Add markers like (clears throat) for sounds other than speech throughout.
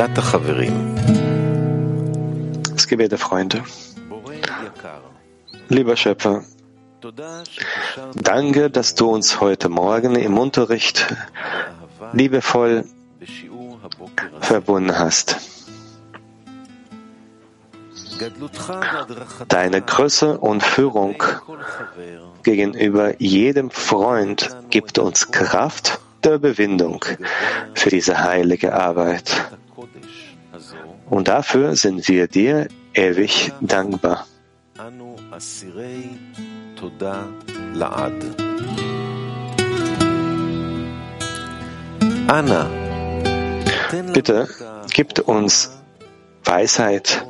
Das Gebet der Freunde. Lieber Schöpfer, danke, dass du uns heute Morgen im Unterricht liebevoll verbunden hast. Deine Größe und Führung gegenüber jedem Freund gibt uns Kraft der Überwindung für diese heilige Arbeit. Und dafür sind wir dir ewig dankbar. Bitte gib uns Weisheit,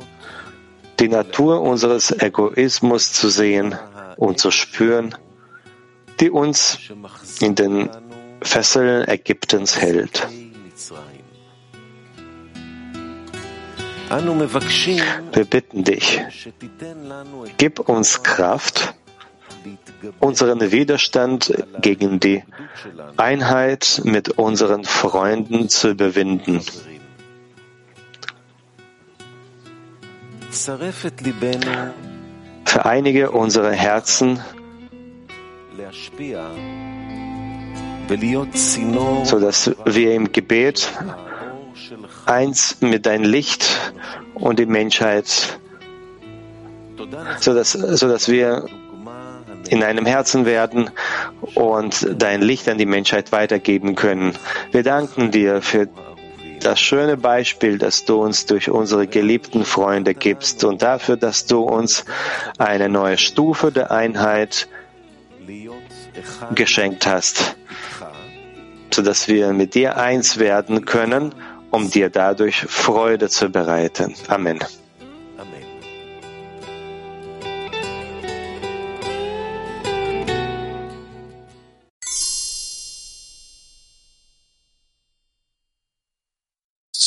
die Natur unseres Egoismus zu sehen und zu spüren, die uns in den Fesseln Ägyptens hält. Wir bitten dich, gib uns Kraft, unseren Widerstand gegen die Einheit mit unseren Freunden zu überwinden. Vereinige unsere Herzen, so dass wir im Gebet eins mit dein Licht und die Menschheit, so dass, so dass wir in einem Herzen werden und dein Licht an die Menschheit weitergeben können. Wir danken dir für das schöne Beispiel, das du uns durch unsere geliebten Freunde gibst und dafür, dass du uns eine neue Stufe der Einheit geschenkt hast, sodass wir mit dir eins werden können, um dir dadurch Freude zu bereiten. Amen.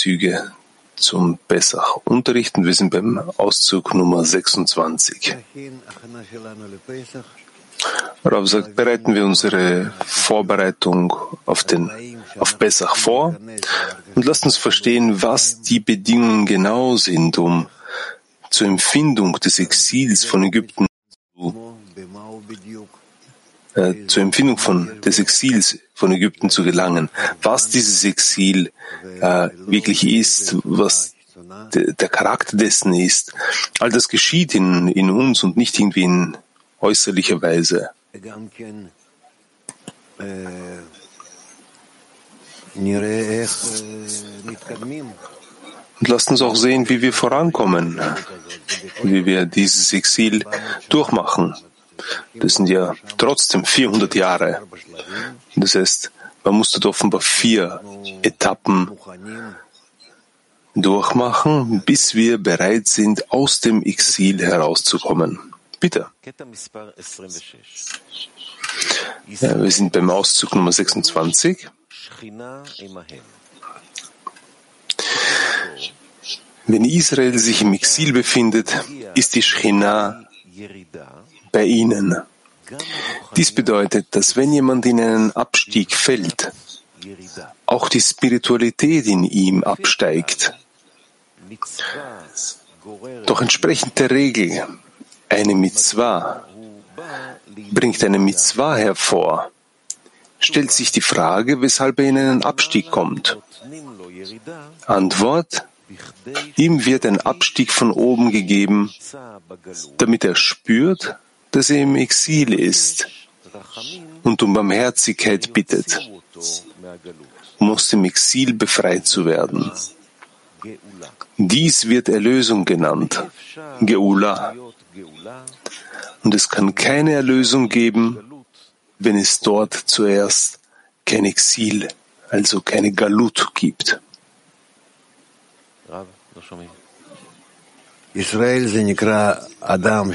Züge zum Bessach unterrichten. Wir sind beim Auszug Nummer 26. Rav sagt, bereiten wir unsere Vorbereitung auf den, auf Bessach vor und lasst uns verstehen, was die Bedingungen genau sind, um zur Empfindung des Exils von Ägypten zu äh, zur Empfindung von, des Exils von Ägypten zu gelangen, was dieses Exil äh, wirklich ist, was de, der Charakter dessen ist. All das geschieht in, in uns und nicht irgendwie in äußerlicher Weise. Und lasst uns auch sehen, wie wir vorankommen, wie wir dieses Exil durchmachen. Das sind ja trotzdem 400 Jahre. Das heißt, man muss dort offenbar vier Etappen durchmachen, bis wir bereit sind, aus dem Exil herauszukommen. Bitte. Ja, wir sind beim Auszug Nummer 26. Wenn Israel sich im Exil befindet, ist die Shechina bei ihnen. Dies bedeutet, dass wenn jemand in einen Abstieg fällt, auch die Spiritualität in ihm absteigt. Doch entsprechend der Regel, eine Mitzvah bringt eine Mitzvah hervor, stellt sich die Frage, weshalb er in einen Abstieg kommt. Antwort, ihm wird ein Abstieg von oben gegeben, damit er spürt, dass er im Exil ist und um Barmherzigkeit bittet, um aus dem Exil befreit zu werden. Dies wird Erlösung genannt, Geula. Und es kann keine Erlösung geben, wenn es dort zuerst kein Exil, also keine Galut gibt. Israel Adam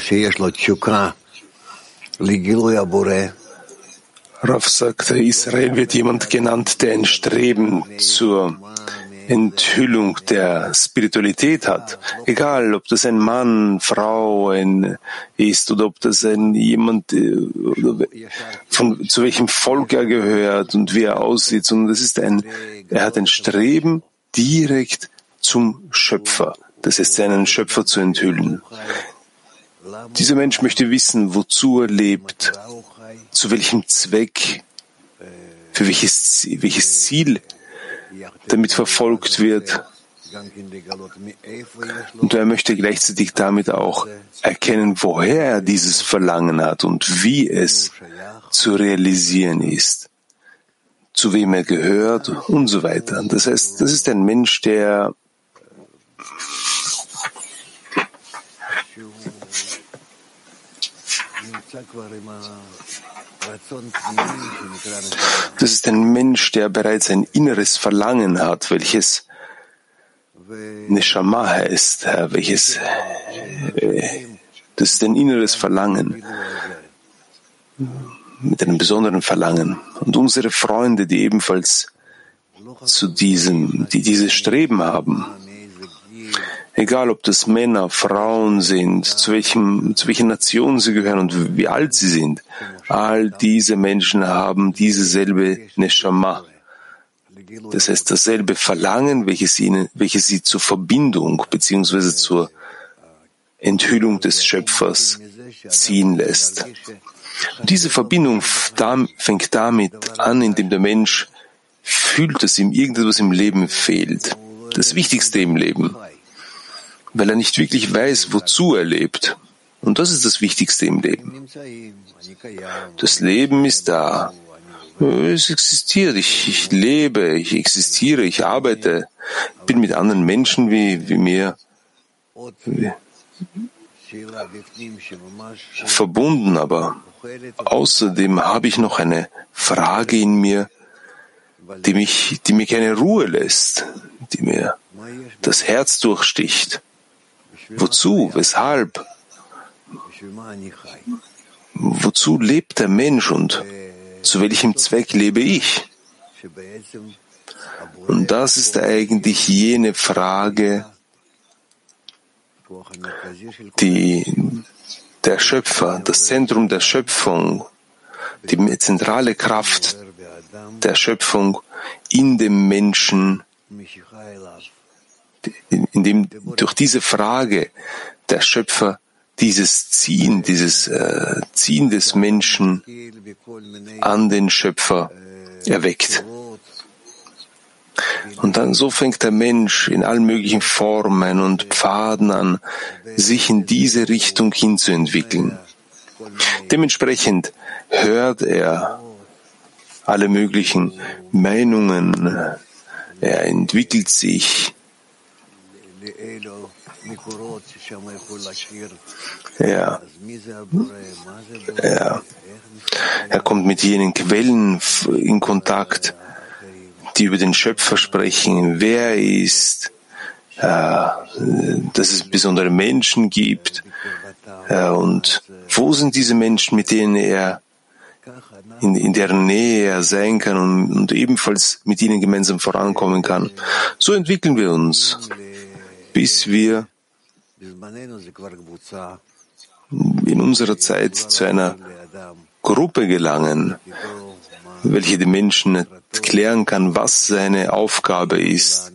Rav sagte, Israel wird jemand genannt, der ein Streben zur Enthüllung der Spiritualität hat. Egal, ob das ein Mann, Frau ein, ist oder ob das ein jemand, äh, von, zu welchem Volk er gehört und wie er aussieht. Und das ist ein, er hat ein Streben direkt zum Schöpfer, das heißt seinen Schöpfer zu enthüllen. Dieser Mensch möchte wissen, wozu er lebt, zu welchem Zweck, für welches, welches Ziel damit verfolgt wird. Und er möchte gleichzeitig damit auch erkennen, woher er dieses Verlangen hat und wie es zu realisieren ist, zu wem er gehört und so weiter. Das heißt, das ist ein Mensch, der das ist ein Mensch, der bereits ein inneres Verlangen hat, welches Neshama heißt, welches äh, das ist ein inneres Verlangen mit einem besonderen Verlangen. Und unsere Freunde, die ebenfalls zu diesem, die dieses Streben haben, egal ob das Männer, Frauen sind, zu, welchem, zu welcher Nation sie gehören und wie alt sie sind, all diese Menschen haben diese selbe Neshama. Das heißt, dasselbe Verlangen, welches, ihnen, welches sie zur Verbindung beziehungsweise zur Enthüllung des Schöpfers ziehen lässt. Und diese Verbindung fängt damit an, indem der Mensch fühlt, dass ihm irgendetwas im Leben fehlt. Das Wichtigste im Leben weil er nicht wirklich weiß, wozu er lebt. Und das ist das Wichtigste im Leben. Das Leben ist da. Es existiert. Ich, ich lebe, ich existiere, ich arbeite, bin mit anderen Menschen wie, wie mir verbunden, aber außerdem habe ich noch eine Frage in mir, die mich, die mir keine Ruhe lässt, die mir das Herz durchsticht. Wozu? Weshalb? Wozu lebt der Mensch und zu welchem Zweck lebe ich? Und das ist eigentlich jene Frage, die der Schöpfer, das Zentrum der Schöpfung, die zentrale Kraft der Schöpfung in dem Menschen in dem durch diese Frage der Schöpfer dieses Ziehen, dieses äh, Ziehen des Menschen an den Schöpfer erweckt. Und dann so fängt der Mensch in allen möglichen Formen und Pfaden an, sich in diese Richtung hinzuentwickeln. Dementsprechend hört er alle möglichen Meinungen, er entwickelt sich, ja. ja. Er kommt mit jenen Quellen in Kontakt, die über den Schöpfer sprechen, wer er ist, äh, dass es besondere Menschen gibt äh, und wo sind diese Menschen, mit denen er in, in deren Nähe er sein kann und, und ebenfalls mit ihnen gemeinsam vorankommen kann. So entwickeln wir uns bis wir in unserer Zeit zu einer Gruppe gelangen, welche den Menschen erklären kann, was seine Aufgabe ist,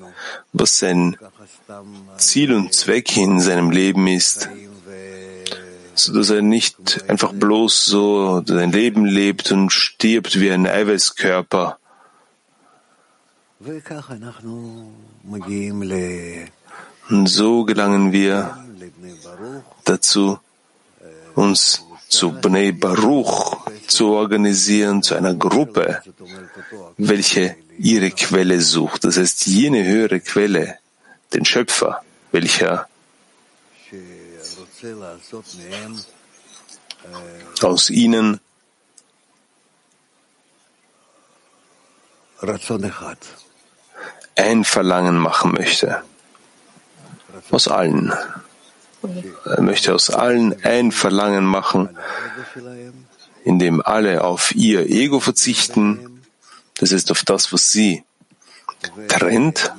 was sein Ziel und Zweck in seinem Leben ist, so dass er nicht einfach bloß so sein Leben lebt und stirbt wie ein Eiweißkörper. Und so gelangen wir dazu, uns zu Bnei Baruch zu organisieren, zu einer Gruppe, welche ihre Quelle sucht. Das heißt, jene höhere Quelle, den Schöpfer, welcher aus ihnen ein Verlangen machen möchte aus allen. Er möchte aus allen ein Verlangen machen, indem alle auf ihr Ego verzichten, das ist auf das, was sie trennt,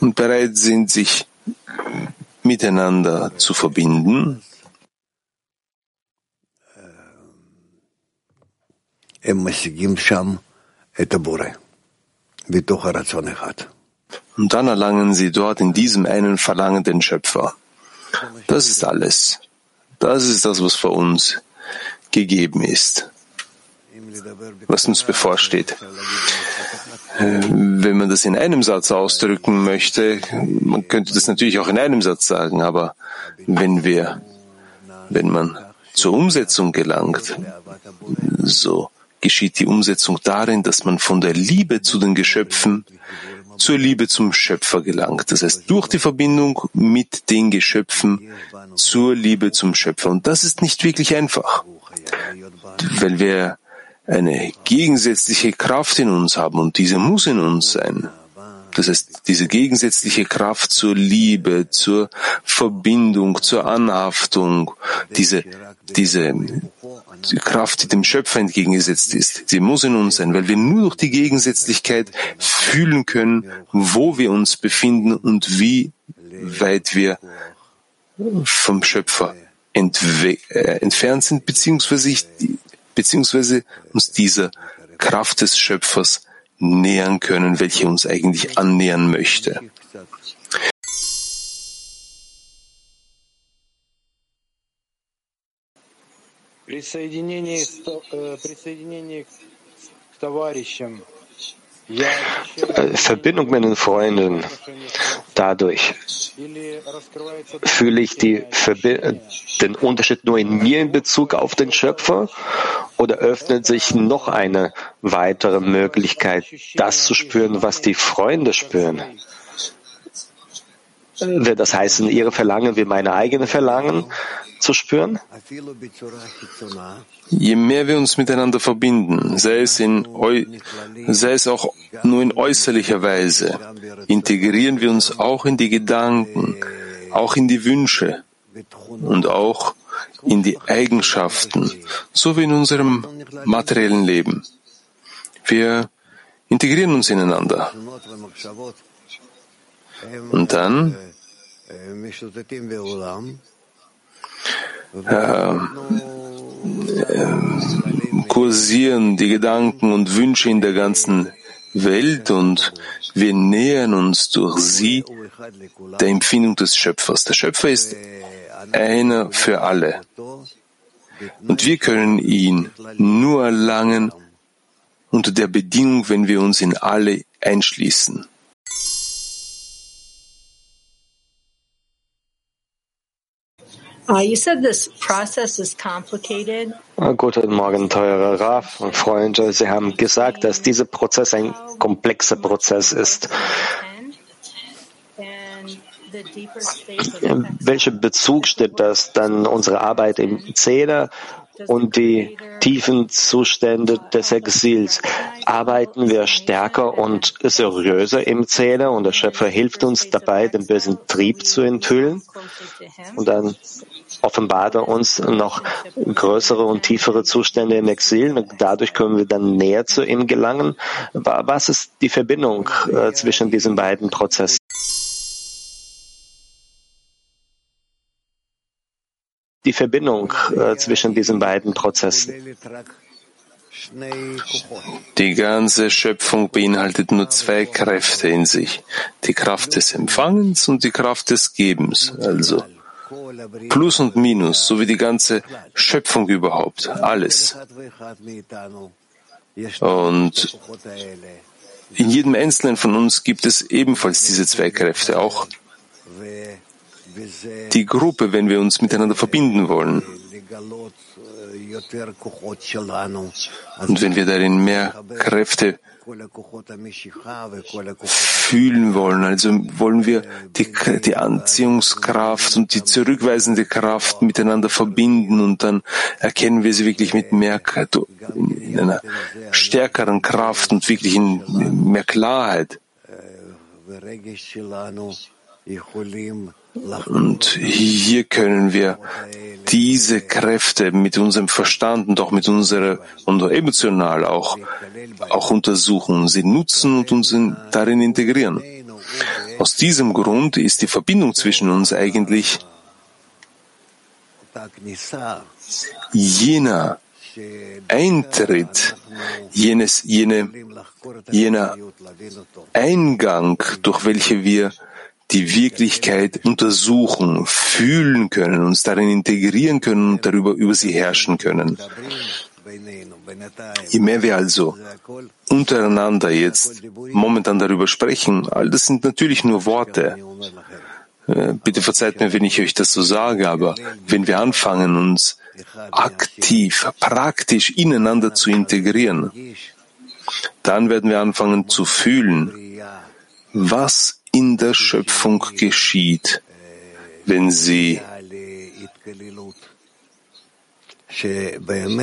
und bereit sind, sich miteinander zu verbinden. Und dann erlangen sie dort in diesem einen Verlangen den Schöpfer. Das ist alles. Das ist das, was vor uns gegeben ist, was uns bevorsteht. Äh, wenn man das in einem Satz ausdrücken möchte, man könnte das natürlich auch in einem Satz sagen, aber wenn wir, wenn man zur Umsetzung gelangt, so geschieht die Umsetzung darin, dass man von der Liebe zu den Geschöpfen zur Liebe zum Schöpfer gelangt. Das heißt, durch die Verbindung mit den Geschöpfen zur Liebe zum Schöpfer. Und das ist nicht wirklich einfach, weil wir eine gegensätzliche Kraft in uns haben und diese muss in uns sein. Das heißt, diese gegensätzliche Kraft zur Liebe, zur Verbindung, zur Anhaftung, diese, diese die Kraft, die dem Schöpfer entgegengesetzt ist, sie muss in uns sein, weil wir nur durch die Gegensätzlichkeit fühlen können, wo wir uns befinden und wie weit wir vom Schöpfer äh, entfernt sind, beziehungsweise, beziehungsweise uns dieser Kraft des Schöpfers nähern können, welche uns eigentlich annähern möchte. Присоединение, присоединение к товарищам Verbindung mit den Freunden. Dadurch fühle ich die den Unterschied nur in mir in Bezug auf den Schöpfer oder öffnet sich noch eine weitere Möglichkeit, das zu spüren, was die Freunde spüren? Wird das heißen, ihre Verlangen wie meine eigene Verlangen zu spüren? Je mehr wir uns miteinander verbinden, sei es, in, sei es auch nur in äußerlicher Weise, integrieren wir uns auch in die Gedanken, auch in die Wünsche und auch in die Eigenschaften, so wie in unserem materiellen Leben. Wir integrieren uns ineinander. Und dann äh, kursieren die Gedanken und Wünsche in der ganzen Welt und wir nähern uns durch sie der Empfindung des Schöpfers. Der Schöpfer ist einer für alle. Und wir können ihn nur erlangen unter der Bedingung, wenn wir uns in alle einschließen. Uh, guten Morgen, teurer Raf und Freunde. Sie haben gesagt, dass dieser Prozess ein komplexer Prozess ist. Welcher Bezug steht das dann unsere Arbeit im Zähler und die tiefen Zustände des Exils arbeiten wir stärker und seriöser im Zähler und der Schöpfer hilft uns dabei, den bösen Trieb zu enthüllen. Und dann offenbart er uns noch größere und tiefere Zustände im Exil. Und dadurch können wir dann näher zu ihm gelangen. Was ist die Verbindung äh, zwischen diesen beiden Prozessen? Die Verbindung äh, zwischen diesen beiden Prozessen. Die ganze Schöpfung beinhaltet nur zwei Kräfte in sich. Die Kraft des Empfangens und die Kraft des Gebens. Also Plus und Minus, sowie die ganze Schöpfung überhaupt. Alles. Und in jedem Einzelnen von uns gibt es ebenfalls diese zwei Kräfte, auch die Gruppe, wenn wir uns miteinander verbinden wollen. Und wenn wir darin mehr Kräfte fühlen wollen, also wollen wir die, die Anziehungskraft und die zurückweisende Kraft miteinander verbinden und dann erkennen wir sie wirklich mit mehr, in einer stärkeren Kraft und wirklich in mehr Klarheit. Und hier können wir diese Kräfte mit unserem Verstand und auch mit unserer und emotional auch, auch untersuchen, sie nutzen und uns darin integrieren. Aus diesem Grund ist die Verbindung zwischen uns eigentlich jener Eintritt, jenes, jene, jener Eingang, durch welche wir die Wirklichkeit untersuchen, fühlen können, uns darin integrieren können und darüber über sie herrschen können. Je mehr wir also untereinander jetzt momentan darüber sprechen, all das sind natürlich nur Worte. Äh, bitte verzeiht mir, wenn ich euch das so sage, aber wenn wir anfangen, uns aktiv, praktisch ineinander zu integrieren, dann werden wir anfangen zu fühlen, was in der Schöpfung geschieht, wenn sie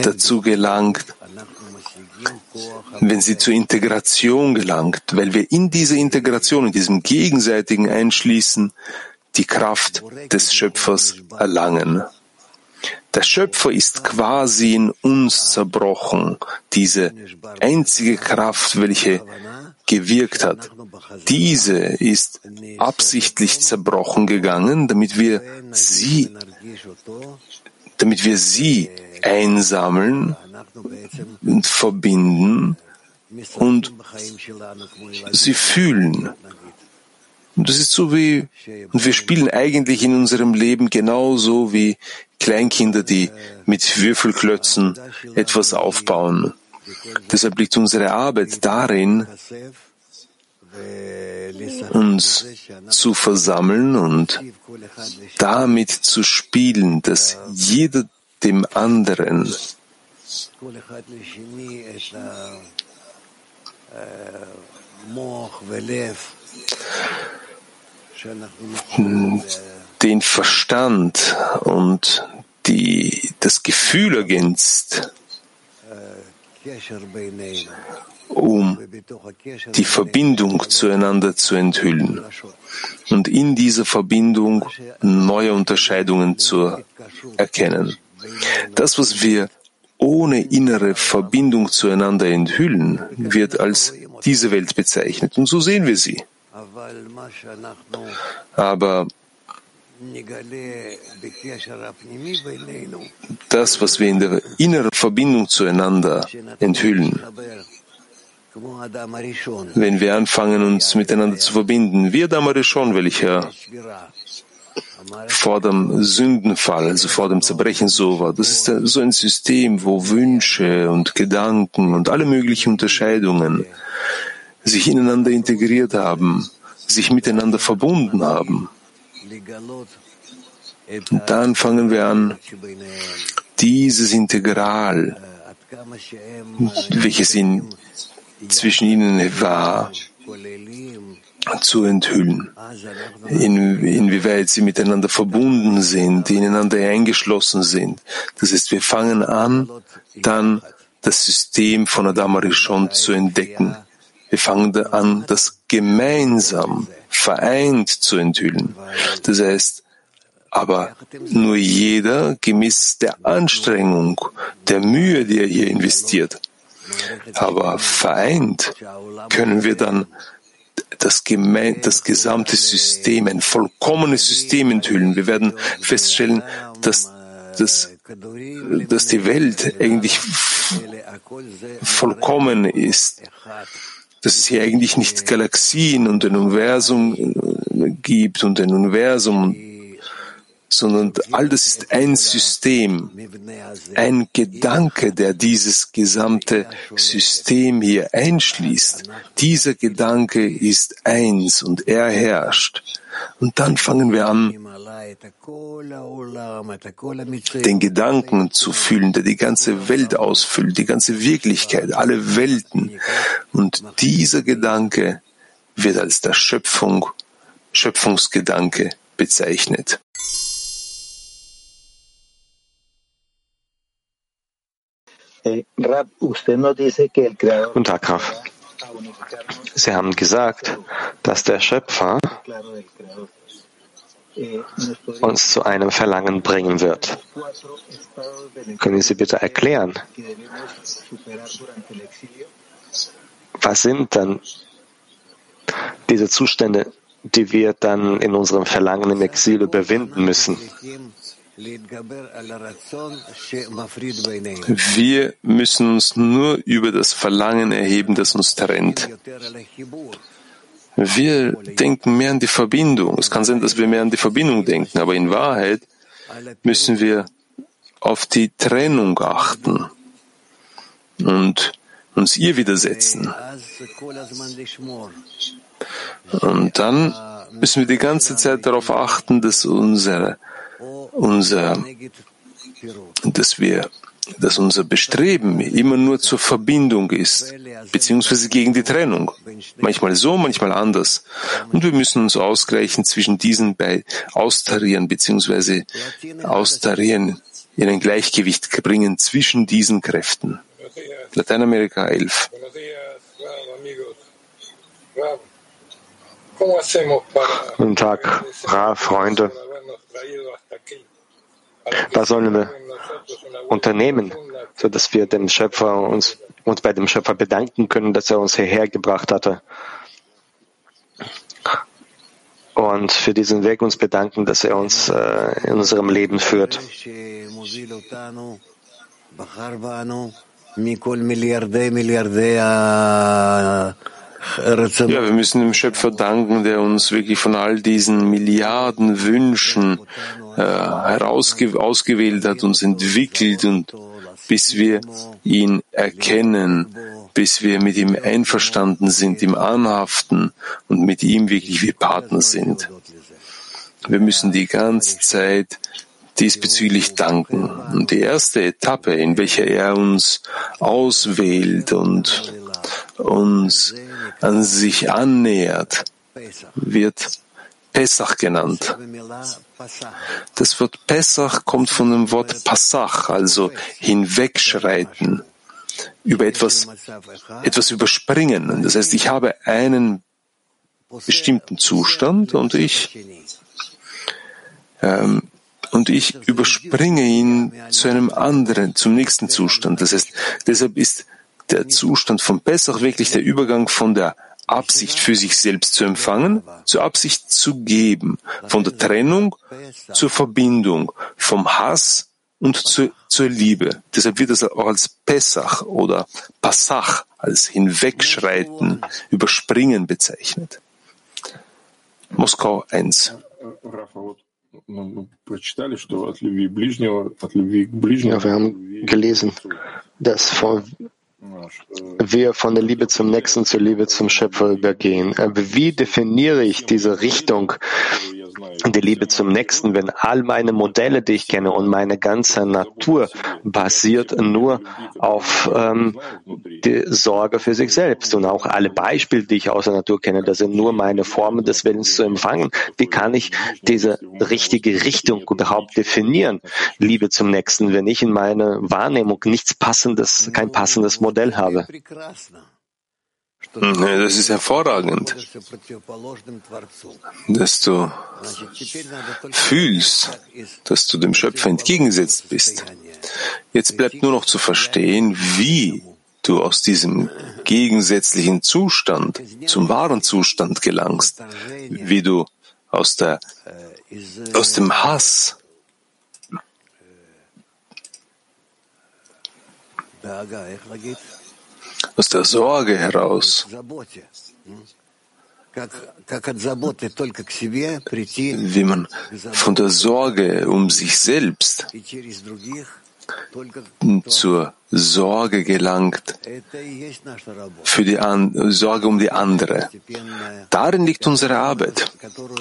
dazu gelangt, wenn sie zur Integration gelangt, weil wir in dieser Integration, in diesem gegenseitigen Einschließen, die Kraft des Schöpfers erlangen. Der Schöpfer ist quasi in uns zerbrochen, diese einzige Kraft, welche gewirkt hat. Diese ist absichtlich zerbrochen gegangen, damit wir sie, damit wir sie einsammeln und verbinden und sie fühlen. Und das ist so wie, und wir spielen eigentlich in unserem Leben genauso wie Kleinkinder, die mit Würfelklötzen etwas aufbauen. Deshalb liegt unsere Arbeit darin, uns zu versammeln und damit zu spielen, dass jeder dem anderen den Verstand und die, das Gefühl ergänzt, um die Verbindung zueinander zu enthüllen und in dieser Verbindung neue Unterscheidungen zu erkennen. Das, was wir ohne innere Verbindung zueinander enthüllen, wird als diese Welt bezeichnet. Und so sehen wir sie. Aber das, was wir in der inneren Verbindung zueinander enthüllen, wenn wir anfangen, uns miteinander zu verbinden, wie Adam Arishon, welcher vor dem Sündenfall, also vor dem Zerbrechen so war. Das ist so ein System, wo Wünsche und Gedanken und alle möglichen Unterscheidungen sich ineinander integriert haben, sich miteinander verbunden haben. Und dann fangen wir an, dieses Integral, welches in, zwischen ihnen war, zu enthüllen, in, inwieweit sie miteinander verbunden sind, ineinander eingeschlossen sind. Das heißt, wir fangen an, dann das System von Adam Arishon zu entdecken. Wir fangen an, das gemeinsam, vereint zu enthüllen. Das heißt, aber nur jeder gemäß der Anstrengung, der Mühe, die er hier investiert. Aber vereint können wir dann das, gemein, das gesamte System, ein vollkommenes System enthüllen. Wir werden feststellen, dass, dass, dass die Welt eigentlich vollkommen ist, dass es hier eigentlich nicht Galaxien und ein Universum gibt und ein Universum sondern all das ist ein System, ein Gedanke, der dieses gesamte System hier einschließt. Dieser Gedanke ist eins und er herrscht. Und dann fangen wir an, den Gedanken zu fühlen, der die ganze Welt ausfüllt, die ganze Wirklichkeit, alle Welten. Und dieser Gedanke wird als der Schöpfung, Schöpfungsgedanke bezeichnet. Guten Tag, Raf. Sie haben gesagt, dass der Schöpfer uns zu einem Verlangen bringen wird. Können Sie bitte erklären, was sind dann diese Zustände, die wir dann in unserem Verlangen im Exil überwinden müssen? Wir müssen uns nur über das Verlangen erheben, das uns trennt. Wir denken mehr an die Verbindung. Es kann sein, dass wir mehr an die Verbindung denken, aber in Wahrheit müssen wir auf die Trennung achten und uns ihr widersetzen. Und dann müssen wir die ganze Zeit darauf achten, dass unser, unser, dass wir, dass unser Bestreben immer nur zur Verbindung ist, beziehungsweise gegen die Trennung. Manchmal so, manchmal anders. Und wir müssen uns ausgleichen zwischen diesen bei austarieren, beziehungsweise austarieren, in ein Gleichgewicht bringen zwischen diesen Kräften. Lateinamerika 11. Guten Tag, Ra, Freunde. Was sollen wir unternehmen, sodass wir dem Schöpfer uns, uns bei dem Schöpfer bedanken können, dass er uns hierher gebracht hatte? Und für diesen Weg uns bedanken, dass er uns äh, in unserem Leben führt. Ja, wir müssen dem Schöpfer danken, der uns wirklich von all diesen Milliarden Wünschen äh, herausge ausgewählt hat, uns entwickelt und bis wir ihn erkennen, bis wir mit ihm einverstanden sind, ihm anhaften und mit ihm wirklich wie Partner sind. Wir müssen die ganze Zeit diesbezüglich danken. Und die erste Etappe, in welcher er uns auswählt und uns an sich annähert, wird Pesach genannt. Das Wort Pesach kommt von dem Wort Passach, also hinwegschreiten, über etwas, etwas überspringen. Das heißt, ich habe einen bestimmten Zustand und ich, ähm, und ich überspringe ihn zu einem anderen, zum nächsten Zustand. Das heißt, deshalb ist der Zustand von Pesach wirklich der Übergang von der Absicht für sich selbst zu empfangen, zur Absicht zu geben, von der Trennung zur Verbindung, vom Hass und zu, zur Liebe. Deshalb wird es auch als Pesach oder Passach, als Hinwegschreiten, Überspringen bezeichnet. Moskau 1. Ja, wir haben gelesen, dass von wir von der Liebe zum Nächsten zur Liebe zum Schöpfer übergehen. Wie definiere ich diese Richtung der Liebe zum Nächsten, wenn all meine Modelle, die ich kenne und meine ganze Natur basiert nur auf ähm, die Sorge für sich selbst und auch alle Beispiele, die ich aus der Natur kenne, das sind nur meine Formen des Willens zu empfangen. Wie kann ich diese richtige Richtung überhaupt definieren? Liebe zum Nächsten, wenn ich in meiner Wahrnehmung nichts passendes, kein passendes Modell habe. Das ist hervorragend, dass du fühlst, dass du dem Schöpfer entgegengesetzt bist. Jetzt bleibt nur noch zu verstehen, wie du aus diesem gegensätzlichen Zustand zum wahren Zustand gelangst, wie du aus, der, aus dem Hass aus der Sorge heraus, wie man von der Sorge um sich selbst zur Sorge gelangt, für die An Sorge um die andere. Darin liegt unsere Arbeit.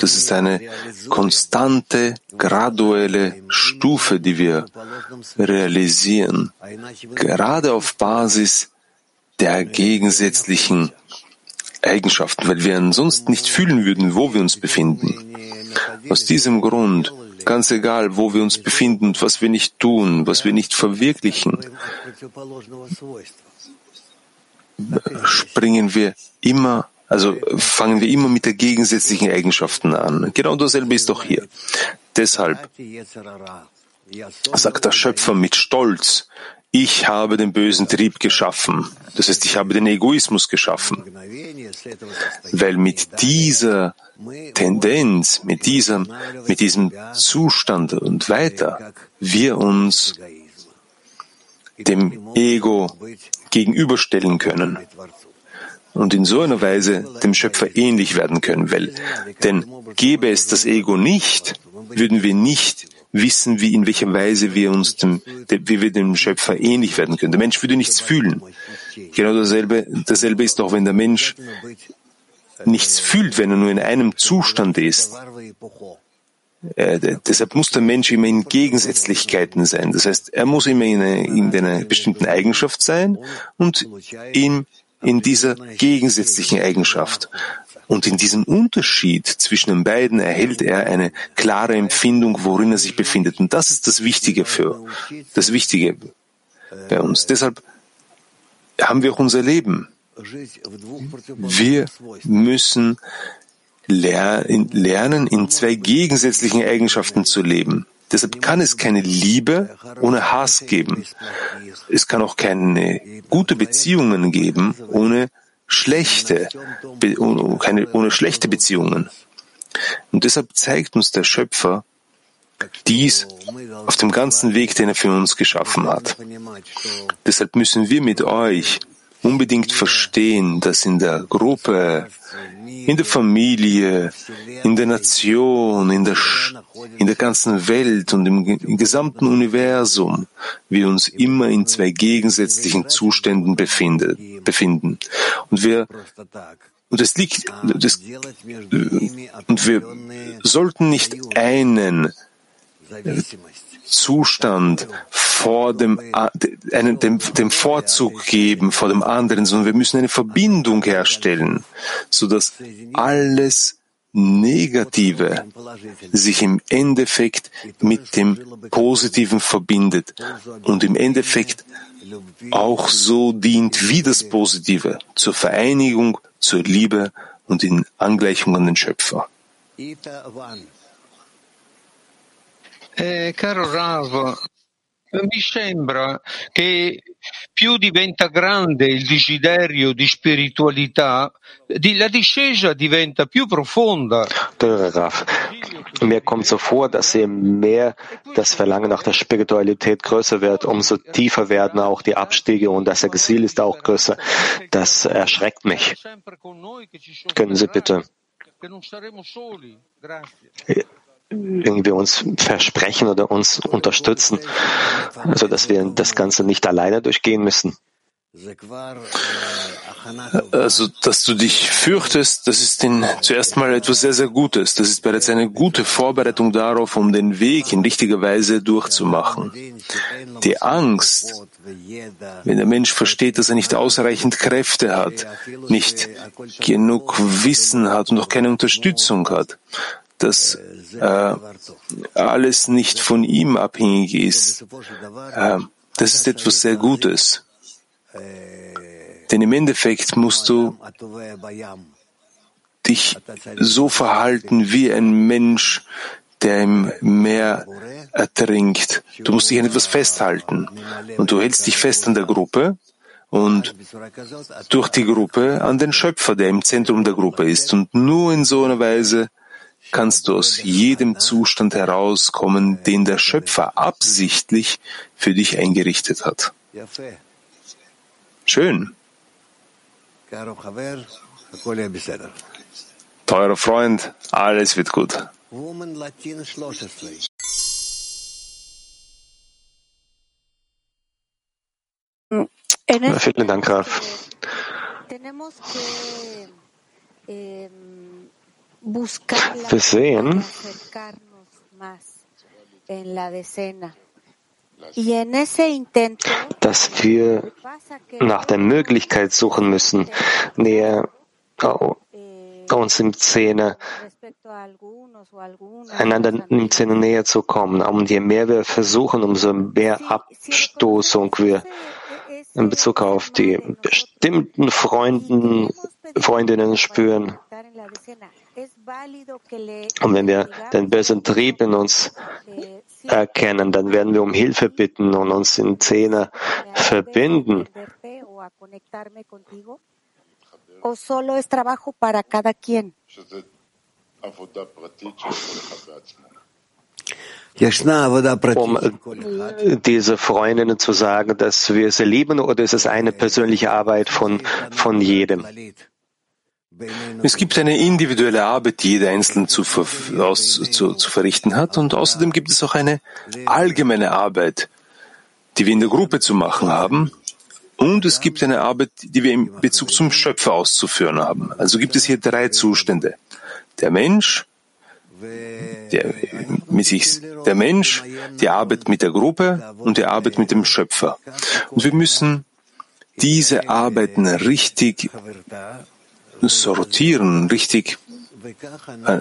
Das ist eine konstante, graduelle Stufe, die wir realisieren, gerade auf Basis der gegensätzlichen Eigenschaften, weil wir ansonsten nicht fühlen würden, wo wir uns befinden. Aus diesem Grund, ganz egal, wo wir uns befinden und was wir nicht tun, was wir nicht verwirklichen, springen wir immer, also fangen wir immer mit der gegensätzlichen Eigenschaften an. Genau dasselbe ist doch hier. Deshalb sagt der Schöpfer mit Stolz, ich habe den bösen Trieb geschaffen. Das heißt, ich habe den Egoismus geschaffen. Weil mit dieser Tendenz, mit diesem, mit diesem Zustand und weiter, wir uns dem Ego gegenüberstellen können und in so einer Weise dem Schöpfer ähnlich werden können, weil, denn gäbe es das Ego nicht, würden wir nicht wissen, wie in welcher Weise wir uns dem, wie wir dem Schöpfer ähnlich werden können. Der Mensch würde nichts fühlen. Genau dasselbe, dasselbe ist auch, wenn der Mensch nichts fühlt, wenn er nur in einem Zustand ist. Äh, deshalb muss der Mensch immer in Gegensätzlichkeiten sein. Das heißt, er muss immer in, eine, in einer bestimmten Eigenschaft sein und in, in dieser gegensätzlichen Eigenschaft. Und in diesem Unterschied zwischen den beiden erhält er eine klare Empfindung, worin er sich befindet. Und das ist das Wichtige für, das Wichtige bei uns. Deshalb haben wir auch unser Leben. Wir müssen lernen, in zwei gegensätzlichen Eigenschaften zu leben. Deshalb kann es keine Liebe ohne Hass geben. Es kann auch keine gute Beziehungen geben ohne schlechte, keine, ohne schlechte Beziehungen. Und deshalb zeigt uns der Schöpfer dies auf dem ganzen Weg, den er für uns geschaffen hat. Deshalb müssen wir mit euch unbedingt verstehen, dass in der Gruppe, in der Familie, in der Nation, in der, in der ganzen Welt und im, im gesamten Universum wir uns immer in zwei gegensätzlichen Zuständen befinden. befinden. Und wir und es liegt, das, und wir sollten nicht einen Zustand vor dem, einen, dem, dem Vorzug geben vor dem anderen, sondern wir müssen eine Verbindung herstellen, so dass alles Negative sich im Endeffekt mit dem Positiven verbindet und im Endeffekt auch so dient wie das Positive zur Vereinigung, zur Liebe und in Angleichung an den Schöpfer. Eh, caro Rav, mi sembra che più diventa grande il desiderio di spiritualità, die, la discesa diventa più profonda. Rav, mir kommt so vor, dass je mehr das Verlangen nach der Spiritualität größer wird, umso tiefer werden auch die Abstiege und das Exil ist auch größer. Das erschreckt mich. Können Sie bitte irgendwie uns versprechen oder uns unterstützen, so dass wir das Ganze nicht alleine durchgehen müssen. Also, dass du dich fürchtest, das ist in, zuerst mal etwas sehr, sehr Gutes. Das ist bereits eine gute Vorbereitung darauf, um den Weg in richtiger Weise durchzumachen. Die Angst, wenn der Mensch versteht, dass er nicht ausreichend Kräfte hat, nicht genug Wissen hat und auch keine Unterstützung hat, dass äh, alles nicht von ihm abhängig ist. Äh, das ist etwas sehr Gutes. Denn im Endeffekt musst du dich so verhalten wie ein Mensch, der im Meer ertrinkt. Du musst dich an etwas festhalten. Und du hältst dich fest an der Gruppe und durch die Gruppe an den Schöpfer, der im Zentrum der Gruppe ist. Und nur in so einer Weise kannst du aus jedem Zustand herauskommen, den der Schöpfer absichtlich für dich eingerichtet hat. Schön. Teurer Freund, alles wird gut. Vielen Dank, Graf. Wir sehen, dass wir nach der Möglichkeit suchen müssen, näher uns im Zähne, einander im Zähne näher zu kommen. Und je mehr wir versuchen, umso mehr Abstoßung wir in Bezug auf die bestimmten Freunden, Freundinnen spüren. Und wenn wir den bösen Trieb in uns erkennen, dann werden wir um Hilfe bitten und uns in Zähne verbinden. um diese Freundinnen zu sagen, dass wir sie lieben, oder ist es eine persönliche Arbeit von, von jedem? Es gibt eine individuelle Arbeit, die jeder Einzelne zu, aus, zu, zu verrichten hat, und außerdem gibt es auch eine allgemeine Arbeit, die wir in der Gruppe zu machen haben, und es gibt eine Arbeit, die wir in Bezug zum Schöpfer auszuführen haben. Also gibt es hier drei Zustände. Der Mensch, der, mit sich, der Mensch, die Arbeit mit der Gruppe und die Arbeit mit dem Schöpfer. Und wir müssen diese Arbeiten richtig sortieren, richtig äh,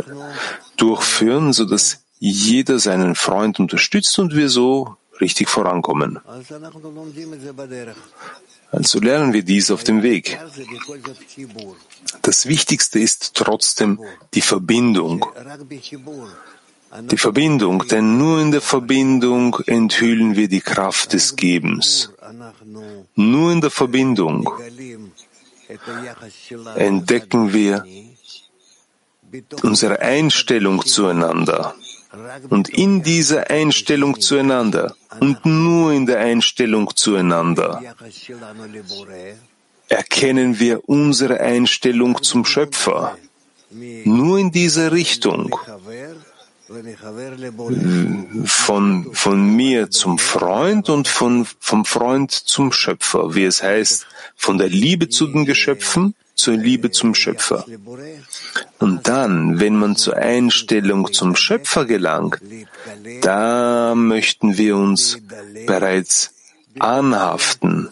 durchführen, so dass jeder seinen Freund unterstützt und wir so richtig vorankommen. Also lernen wir dies auf dem Weg. Das Wichtigste ist trotzdem die Verbindung. Die Verbindung, denn nur in der Verbindung enthüllen wir die Kraft des Gebens. Nur in der Verbindung entdecken wir unsere Einstellung zueinander. Und in dieser Einstellung zueinander und nur in der Einstellung zueinander erkennen wir unsere Einstellung zum Schöpfer. Nur in dieser Richtung. Von, von mir zum Freund und von, vom Freund zum Schöpfer, wie es heißt, von der Liebe zu den Geschöpfen zur Liebe zum Schöpfer. Und dann, wenn man zur Einstellung zum Schöpfer gelangt, da möchten wir uns bereits anhaften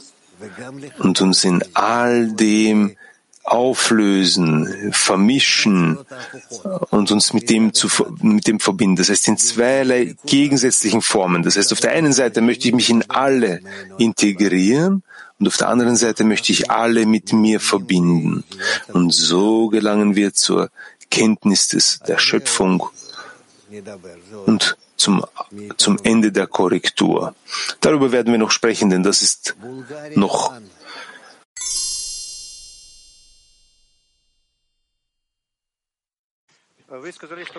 und uns in all dem auflösen, vermischen und uns mit dem, zu, mit dem verbinden. Das heißt in zweierlei gegensätzlichen Formen. Das heißt, auf der einen Seite möchte ich mich in alle integrieren und auf der anderen Seite möchte ich alle mit mir verbinden. Und so gelangen wir zur Kenntnis des, der Schöpfung und zum, zum Ende der Korrektur. Darüber werden wir noch sprechen, denn das ist noch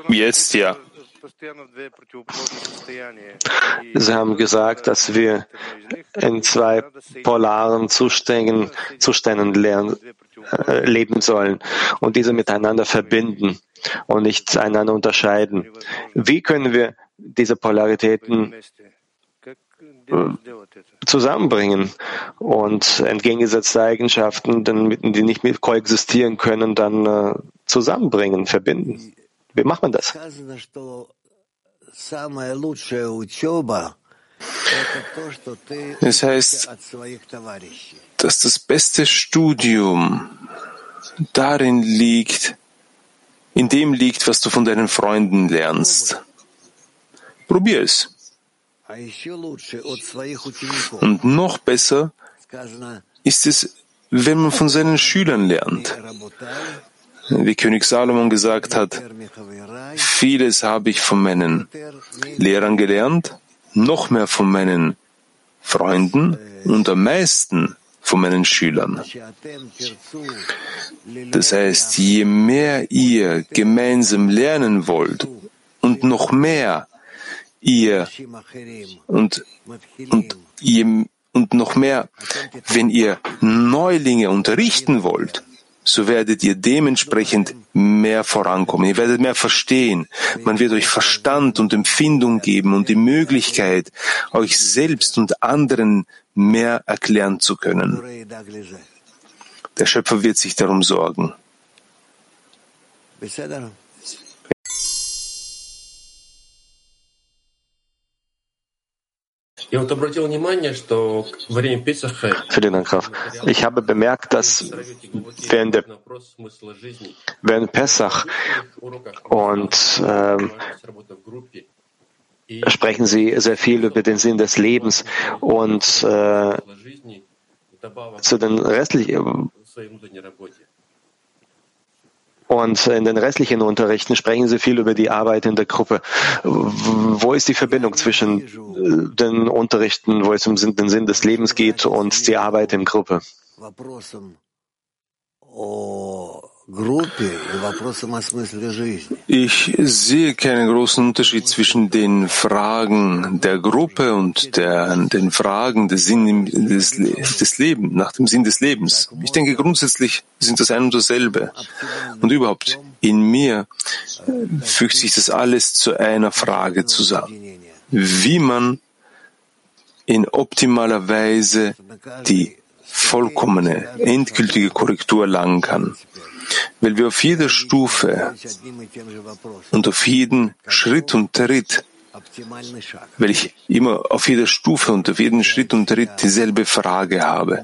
Jetzt ja. Sie haben gesagt, dass wir in zwei polaren Zuständen, Zuständen lernen, äh, leben sollen und diese miteinander verbinden und nicht einander unterscheiden. Wie können wir diese Polaritäten äh, zusammenbringen und entgegengesetzte Eigenschaften, die nicht mit koexistieren können, dann äh, zusammenbringen, verbinden. Wie macht man das? Es heißt, dass das beste Studium darin liegt, in dem liegt, was du von deinen Freunden lernst. Probier es. Und noch besser ist es, wenn man von seinen Schülern lernt. Wie König Salomon gesagt hat, vieles habe ich von meinen Lehrern gelernt, noch mehr von meinen Freunden und am meisten von meinen Schülern. Das heißt, je mehr ihr gemeinsam lernen wollt und noch mehr ihr und, und, ihr, und noch mehr, wenn ihr Neulinge unterrichten wollt, so werdet ihr dementsprechend mehr vorankommen. Ihr werdet mehr verstehen. Man wird euch Verstand und Empfindung geben und die Möglichkeit, euch selbst und anderen mehr erklären zu können. Der Schöpfer wird sich darum sorgen. Vielen Dank, Graf. Ich habe bemerkt, dass während, der, während Pesach und ähm, sprechen Sie sehr viel über den Sinn des Lebens und äh, zu den restlichen und in den restlichen Unterrichten sprechen Sie viel über die Arbeit in der Gruppe. Wo ist die Verbindung zwischen äh, den Unterrichten, wo es um den Sinn des Lebens geht, und die Arbeit in Gruppe? Ich sehe keinen großen Unterschied zwischen den Fragen der Gruppe und der, den Fragen des, Sinn, des, des Lebens, nach dem Sinn des Lebens. Ich denke, grundsätzlich sind das ein und dasselbe. Und überhaupt, in mir fügt sich das alles zu einer Frage zusammen. Wie man in optimaler Weise die vollkommene, endgültige Korrektur erlangen kann weil wir auf jeder Stufe und auf jeden Schritt und Tritt, weil ich immer auf jeder Stufe und auf jeden Schritt und Tritt dieselbe Frage habe.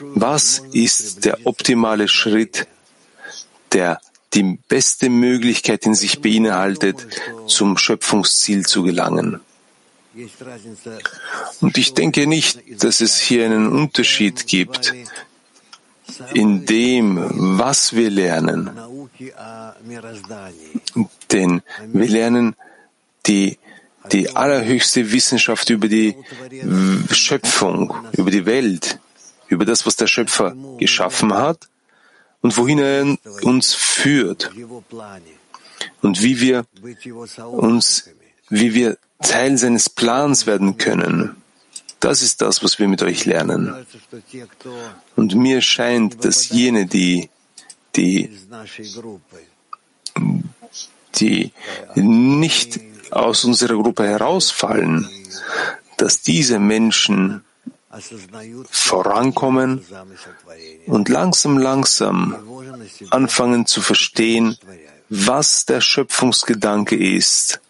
Was ist der optimale Schritt, der die beste Möglichkeit in sich beinhaltet, zum Schöpfungsziel zu gelangen? Und ich denke nicht, dass es hier einen Unterschied gibt in dem, was wir lernen. Denn wir lernen die, die allerhöchste Wissenschaft über die Schöpfung, über die Welt, über das, was der Schöpfer geschaffen hat und wohin er uns führt und wie wir uns, wie wir Teil seines Plans werden können. Das ist das, was wir mit euch lernen. Und mir scheint, dass jene, die, die, die nicht aus unserer Gruppe herausfallen, dass diese Menschen vorankommen und langsam, langsam anfangen zu verstehen, was der Schöpfungsgedanke ist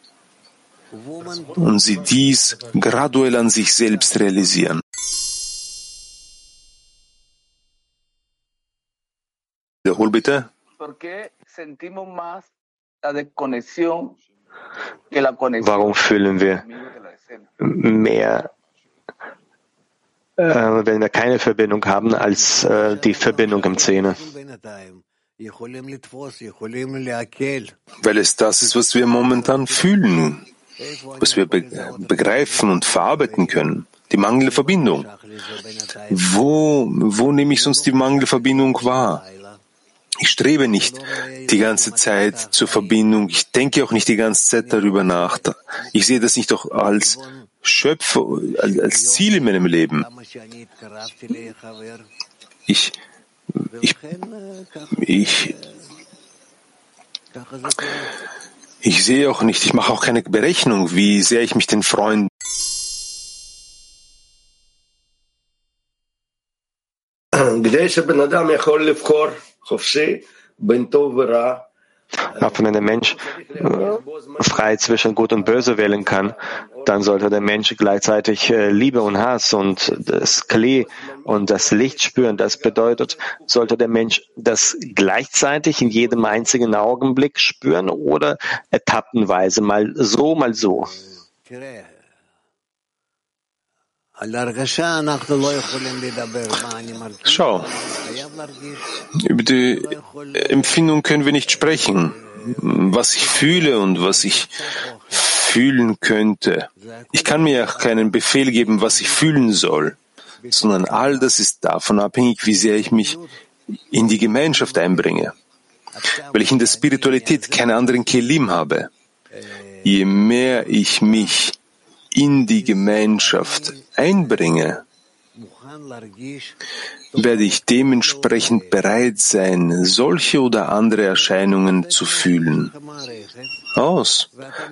und sie dies graduell an sich selbst realisieren. Wiederhol bitte. Warum fühlen wir mehr, äh, wenn wir keine Verbindung haben, als äh, die Verbindung im Zähne? Weil es das ist, was wir momentan fühlen was wir begreifen und verarbeiten können. Die mangelnde Verbindung. Wo, wo nehme ich sonst die mangelnde Verbindung wahr? Ich strebe nicht die ganze Zeit zur Verbindung. Ich denke auch nicht die ganze Zeit darüber nach. Ich sehe das nicht doch als Schöpfer, als Ziel in meinem Leben. Ich, ich, ich, ich sehe auch nicht, ich mache auch keine Berechnung, wie sehr ich mich den Freunden auch wenn ein Mensch äh, frei zwischen Gut und Böse wählen kann, dann sollte der Mensch gleichzeitig äh, Liebe und Hass und das Klee und das Licht spüren. Das bedeutet, sollte der Mensch das gleichzeitig in jedem einzigen Augenblick spüren oder etappenweise, mal so, mal so. Schau, über die Empfindung können wir nicht sprechen. Was ich fühle und was ich fühlen könnte. Ich kann mir auch keinen Befehl geben, was ich fühlen soll, sondern all das ist davon abhängig, wie sehr ich mich in die Gemeinschaft einbringe. Weil ich in der Spiritualität keine anderen Kelim habe. Je mehr ich mich in die Gemeinschaft einbringe, werde ich dementsprechend bereit sein, solche oder andere Erscheinungen zu fühlen. Aus.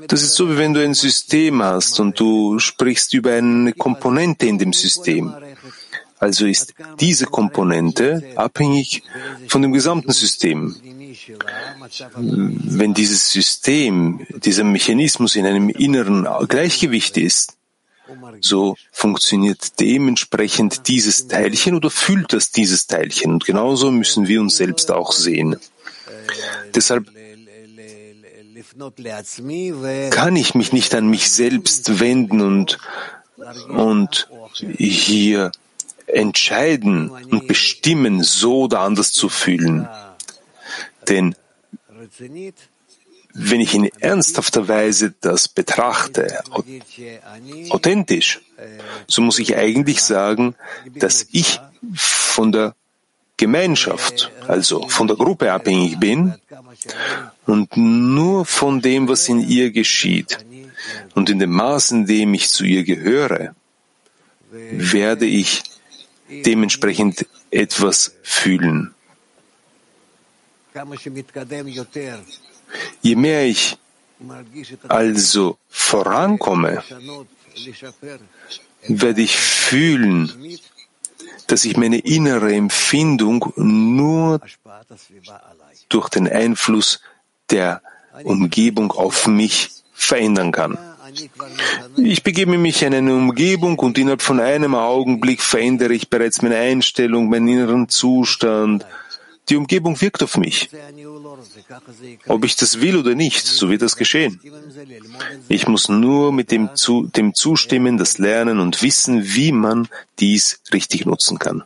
Das ist so, wie wenn du ein System hast und du sprichst über eine Komponente in dem System. Also ist diese Komponente abhängig von dem gesamten System. Wenn dieses System, dieser Mechanismus in einem inneren Gleichgewicht ist, so funktioniert dementsprechend dieses Teilchen oder fühlt das dieses Teilchen. Und genauso müssen wir uns selbst auch sehen. Deshalb kann ich mich nicht an mich selbst wenden und, und hier entscheiden und bestimmen, so oder anders zu fühlen. Denn wenn ich in ernsthafter Weise das betrachte, authentisch, so muss ich eigentlich sagen, dass ich von der Gemeinschaft, also von der Gruppe abhängig bin und nur von dem, was in ihr geschieht und in dem Maß, in dem ich zu ihr gehöre, werde ich dementsprechend etwas fühlen. Je mehr ich also vorankomme, werde ich fühlen, dass ich meine innere Empfindung nur durch den Einfluss der Umgebung auf mich verändern kann. Ich begebe mich in eine Umgebung und innerhalb von einem Augenblick verändere ich bereits meine Einstellung, meinen inneren Zustand. Die Umgebung wirkt auf mich. Ob ich das will oder nicht, so wird das geschehen. Ich muss nur mit dem, zu, dem zustimmen, das lernen und wissen, wie man dies richtig nutzen kann.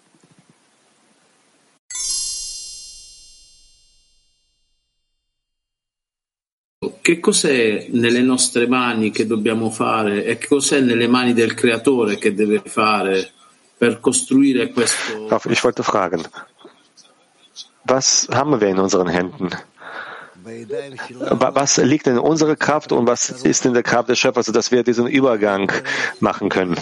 Che cos'è nelle nostre mani che dobbiamo fare e che cos'è nelle mani del creatore che deve fare per costruire questo? Ich wollte fragen, was haben wir in unseren Händen? Was liegt in unserer Kraft und was ist in der Kraft des Schöpfers, sodass wir diesen Übergang machen können?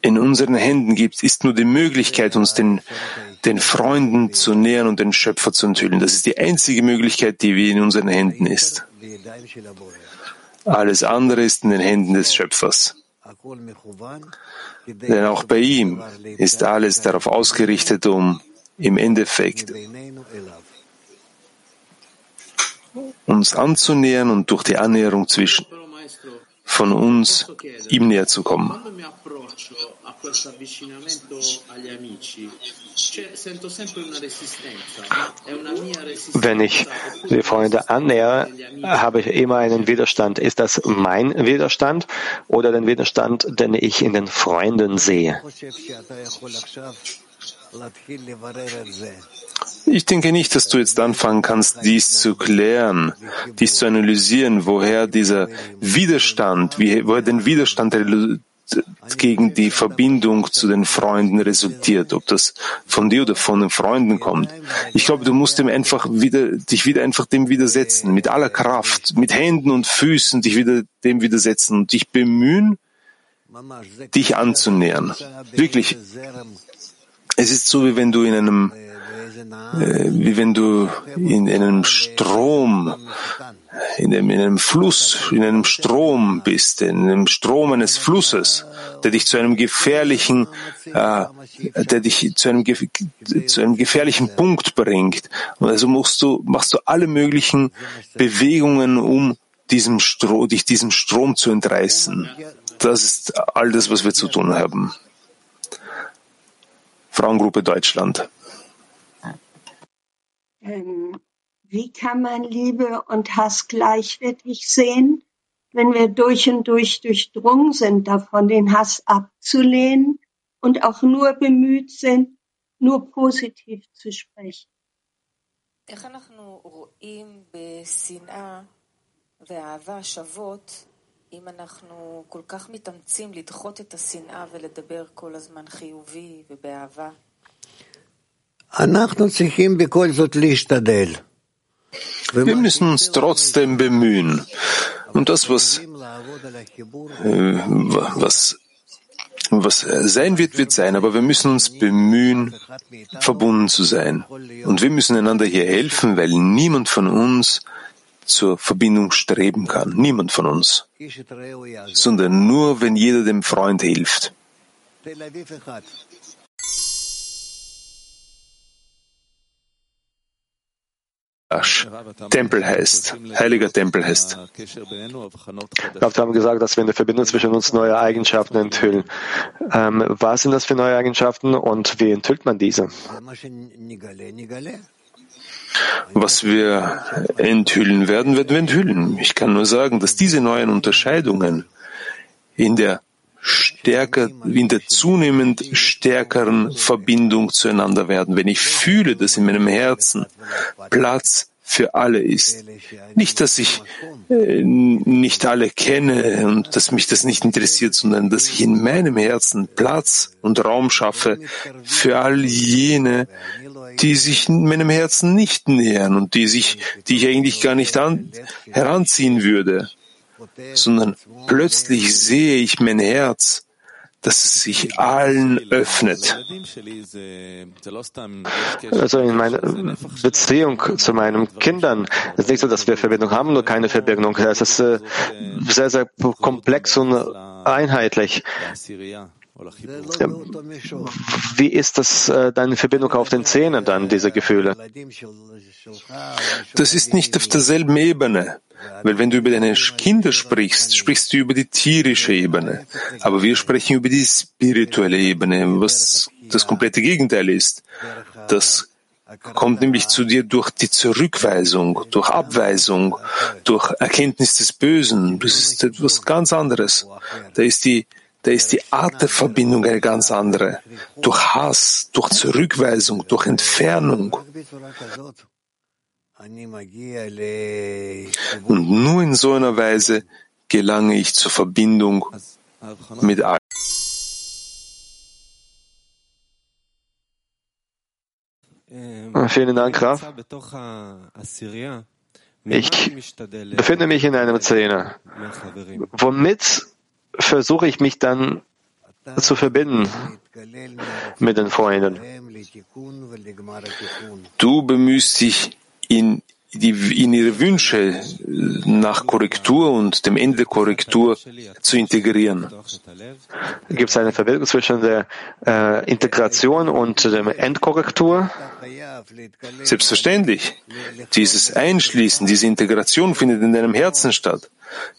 In unseren Händen gibt, ist nur die Möglichkeit, uns den, den Freunden zu nähern und den Schöpfer zu enthüllen. Das ist die einzige Möglichkeit, die in unseren Händen ist. Alles andere ist in den Händen des Schöpfers. Denn auch bei ihm ist alles darauf ausgerichtet, um im Endeffekt uns anzunähern und durch die Annäherung zwischen von uns ihm näher zu kommen. Wenn ich die Freunde annähere, habe ich immer einen Widerstand. Ist das mein Widerstand oder den Widerstand, den ich in den Freunden sehe? Ich denke nicht, dass du jetzt anfangen kannst, dies zu klären, dies zu analysieren, woher dieser Widerstand, woher den Widerstand gegen die Verbindung zu den Freunden resultiert, ob das von dir oder von den Freunden kommt. Ich glaube, du musst dem einfach wieder, dich wieder einfach dem widersetzen, mit aller Kraft, mit Händen und Füßen dich wieder dem widersetzen und dich bemühen, dich anzunähern. Wirklich. Es ist so, wie wenn du in einem äh, wie wenn du in einem Strom, in einem, in einem Fluss, in einem Strom bist, in einem Strom eines Flusses, der dich zu einem gefährlichen, äh, der dich zu einem, zu einem gefährlichen Punkt bringt. Und also musst du, machst du alle möglichen Bewegungen, um diesem Strom, dich diesem Strom zu entreißen. Das ist all das, was wir zu tun haben. Frauengruppe Deutschland. Ähm, wie kann man Liebe und Hass gleichwertig sehen, wenn wir durch und durch durchdrungen sind davon, den Hass abzulehnen und auch nur bemüht sind, nur positiv zu sprechen? איך אנחנו רואים בשנאה ואהבה שוות אם אנחנו כל כך מתאמצים לדחות את השנאה ולדבר כל הזמן חיובי ובאהבה? Wir müssen uns trotzdem bemühen. Und das, was, äh, was, was sein wird, wird sein. Aber wir müssen uns bemühen, verbunden zu sein. Und wir müssen einander hier helfen, weil niemand von uns zur Verbindung streben kann. Niemand von uns. Sondern nur, wenn jeder dem Freund hilft. Tempel heißt, heiliger Tempel heißt. Wir haben gesagt, dass wir in der Verbindung zwischen uns neue Eigenschaften enthüllen. Ähm, was sind das für neue Eigenschaften und wie enthüllt man diese? Was wir enthüllen werden, werden wir enthüllen. Ich kann nur sagen, dass diese neuen Unterscheidungen in der stärker, in der zunehmend stärkeren Verbindung zueinander werden. Wenn ich fühle, dass in meinem Herzen Platz für alle ist. Nicht, dass ich äh, nicht alle kenne und dass mich das nicht interessiert, sondern dass ich in meinem Herzen Platz und Raum schaffe für all jene, die sich in meinem Herzen nicht nähern und die sich, die ich eigentlich gar nicht an, heranziehen würde, sondern plötzlich sehe ich mein Herz dass es sich allen öffnet. Also in meiner Beziehung zu meinen Kindern ist nicht so, dass wir Verbindung haben oder keine Verbindung. Es ist äh, sehr, sehr komplex und einheitlich. Wie ist das äh, deine Verbindung auf den Zähnen dann, diese Gefühle? Das ist nicht auf derselben Ebene. Weil wenn du über deine Kinder sprichst, sprichst du über die tierische Ebene. Aber wir sprechen über die spirituelle Ebene, was das komplette Gegenteil ist. Das kommt nämlich zu dir durch die Zurückweisung, durch Abweisung, durch Erkenntnis des Bösen. Das ist etwas ganz anderes. Da ist die da ist die Art der Verbindung eine ganz andere. Durch Hass, durch Zurückweisung, durch Entfernung. Und nur in so einer Weise gelange ich zur Verbindung mit allen. Vielen Dank, Raf. Ich befinde mich in einem Zehner. Womit versuche ich mich dann zu verbinden mit den Freunden. Du bemühst dich in, die, in ihre Wünsche nach Korrektur und dem Ende der Korrektur zu integrieren. Gibt es eine Verbindung zwischen der äh, Integration und dem Endkorrektur? Selbstverständlich. Dieses Einschließen, diese Integration findet in deinem Herzen statt.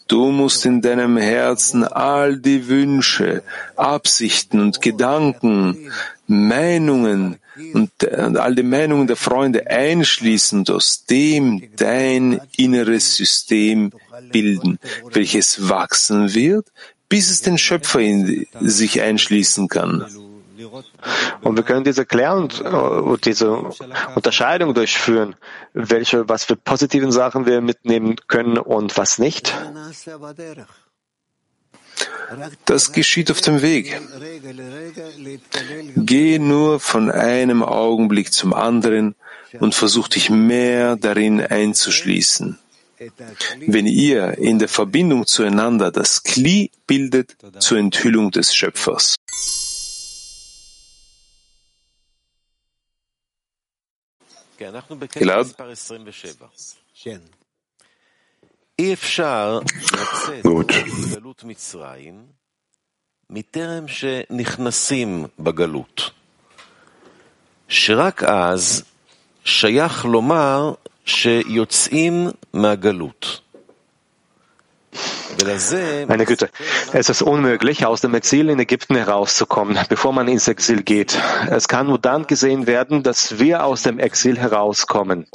Du musst in deinem Herzen all die Wünsche, Absichten und Gedanken, Meinungen und, und all die Meinungen der Freunde einschließen und aus dem dein inneres System bilden, welches wachsen wird, bis es den Schöpfer in sich einschließen kann. Und wir können diese Klärung und äh, diese Unterscheidung durchführen, welche, was für positiven Sachen wir mitnehmen können und was nicht. Das geschieht auf dem Weg. Geh nur von einem Augenblick zum anderen und versuch dich mehr darin einzuschließen. Wenn ihr in der Verbindung zueinander das Kli bildet zur Enthüllung des Schöpfers. גלעד? אי אפשר לצאת מגלות מצרים מטרם שנכנסים בגלות, שרק אז שייך לומר שיוצאים מהגלות. Meine Güte, es ist unmöglich, aus dem Exil in Ägypten herauszukommen, bevor man ins Exil geht. Es kann nur dann gesehen werden, dass wir aus dem Exil herauskommen.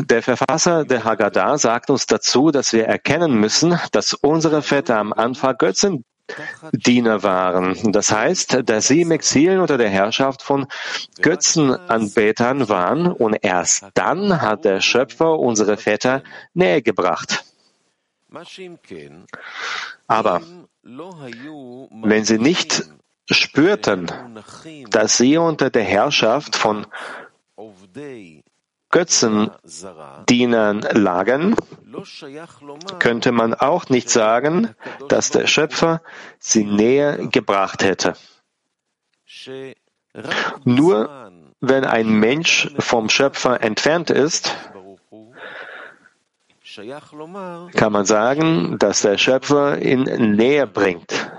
Der Verfasser der Haggadah sagt uns dazu, dass wir erkennen müssen, dass unsere Väter am Anfang Götzendiener waren. Das heißt, dass sie im Exil unter der Herrschaft von Götzenanbetern waren und erst dann hat der Schöpfer unsere Väter näher gebracht. Aber wenn sie nicht spürten, dass sie unter der Herrschaft von Götzendienern lagen, könnte man auch nicht sagen, dass der Schöpfer sie näher gebracht hätte. Nur wenn ein Mensch vom Schöpfer entfernt ist, kann man sagen, dass der Schöpfer ihn näher bringt,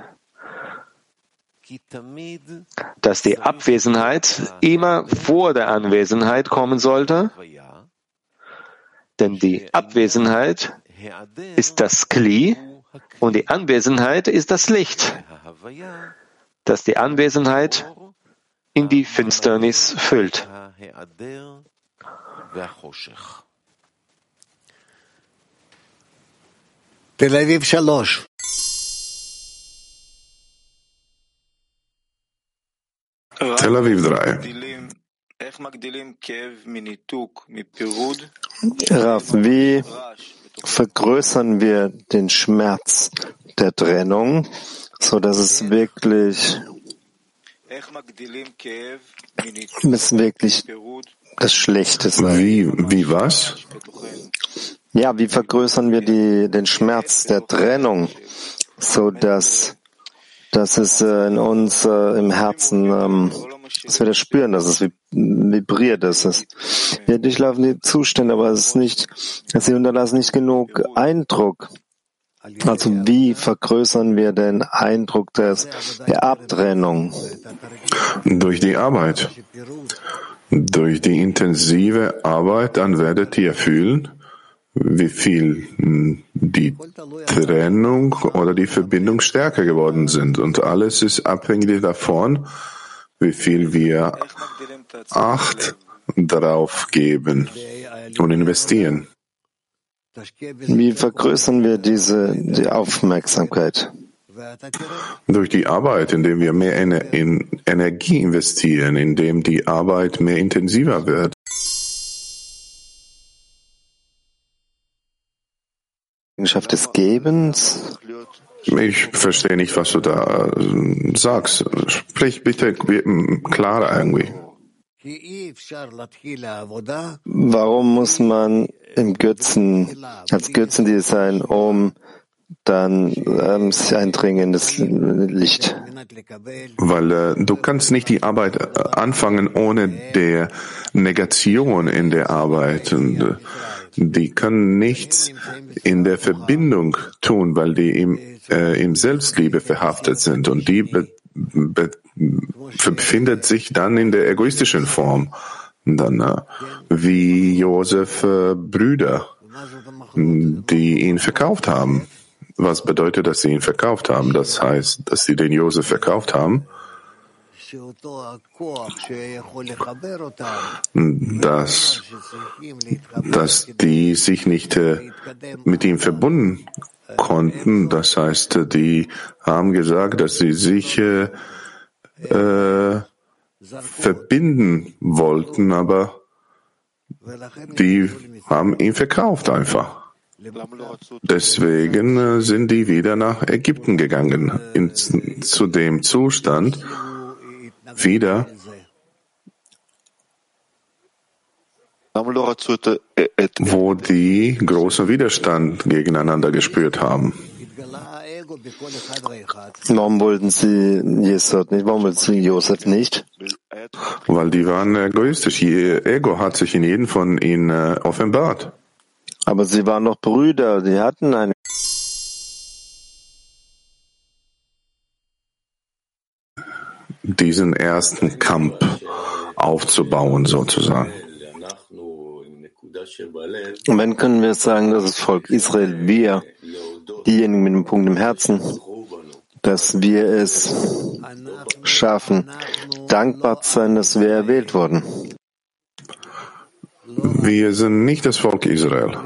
dass die Abwesenheit immer vor der Anwesenheit kommen sollte, denn die Abwesenheit ist das Kli und die Anwesenheit ist das Licht, das die Anwesenheit in die Finsternis füllt. Tel Aviv 3. Tel Aviv 3. Rav, wie vergrößern wir den Schmerz der Trennung, so dass es wirklich, es wirklich das Schlechte sein? Wie, wie was? Ja, wie vergrößern wir die, den Schmerz der Trennung, so dass, dass es äh, in uns äh, im Herzen, ähm, dass wir das spüren, dass es vibriert, dass es, wir durchlaufen die Zustände, aber es ist nicht, sie unterlassen nicht genug Eindruck. Also wie vergrößern wir den Eindruck des, der Abtrennung? Durch die Arbeit. Durch die intensive Arbeit, dann werdet ihr fühlen, wie viel hm, die Trennung oder die Verbindung stärker geworden sind. Und alles ist abhängig davon, wie viel wir Acht darauf geben und investieren. Wie vergrößern wir diese die Aufmerksamkeit? Durch die Arbeit, indem wir mehr in Energie investieren, indem die Arbeit mehr intensiver wird. Eigenschaft des Gebens? Ich verstehe nicht, was du da äh, sagst. Sprich bitte klarer irgendwie. Warum muss man im Götzen, als Götzendienst sein, um dann ähm, sich eindringen in das Licht? Weil äh, du kannst nicht die Arbeit äh, anfangen ohne der Negation in der Arbeit. Und, äh, die können nichts in der Verbindung tun, weil die im, äh, im Selbstliebe verhaftet sind und die be, be, befindet sich dann in der egoistischen Form. dann äh, wie Josef äh, Brüder, die ihn verkauft haben. Was bedeutet, dass sie ihn verkauft haben? Das heißt, dass sie den Josef verkauft haben dass, dass die sich nicht äh, mit ihm verbunden konnten. Das heißt, die haben gesagt, dass sie sich äh, äh, verbinden wollten, aber die haben ihn verkauft einfach. Deswegen äh, sind die wieder nach Ägypten gegangen, in, zu dem Zustand, wieder wo die großen Widerstand gegeneinander gespürt haben. Warum wollten sie Jesod nicht? Warum wollten sie Josef nicht? Weil die waren egoistisch. Ihr Ego hat sich in jeden von ihnen äh, offenbart. Aber sie waren noch Brüder, die hatten eine diesen ersten Kampf aufzubauen, sozusagen. Und wann können wir sagen, dass das Volk Israel, wir, diejenigen mit dem Punkt im Herzen, dass wir es schaffen, dankbar zu sein, dass wir erwählt wurden? Wir sind nicht das Volk Israel.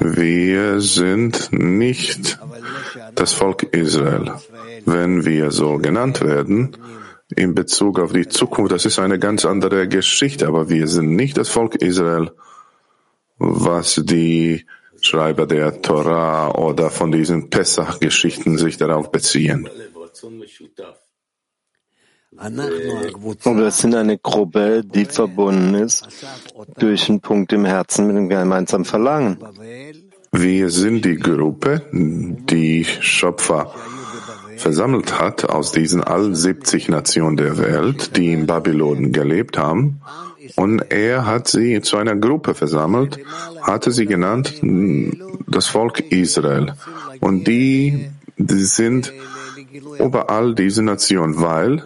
Wir sind nicht das Volk Israel. Wenn wir so genannt werden, in Bezug auf die Zukunft, das ist eine ganz andere Geschichte, aber wir sind nicht das Volk Israel, was die Schreiber der Torah oder von diesen Pessach-Geschichten sich darauf beziehen. Wir sind eine Gruppe, die verbunden ist durch einen Punkt im Herzen mit einem gemeinsamen Verlangen. Wir sind die Gruppe, die Schöpfer versammelt hat aus diesen all 70 Nationen der Welt, die in Babylon gelebt haben. Und er hat sie zu einer Gruppe versammelt, hatte sie genannt das Volk Israel. Und die, die sind über all diese Nationen, weil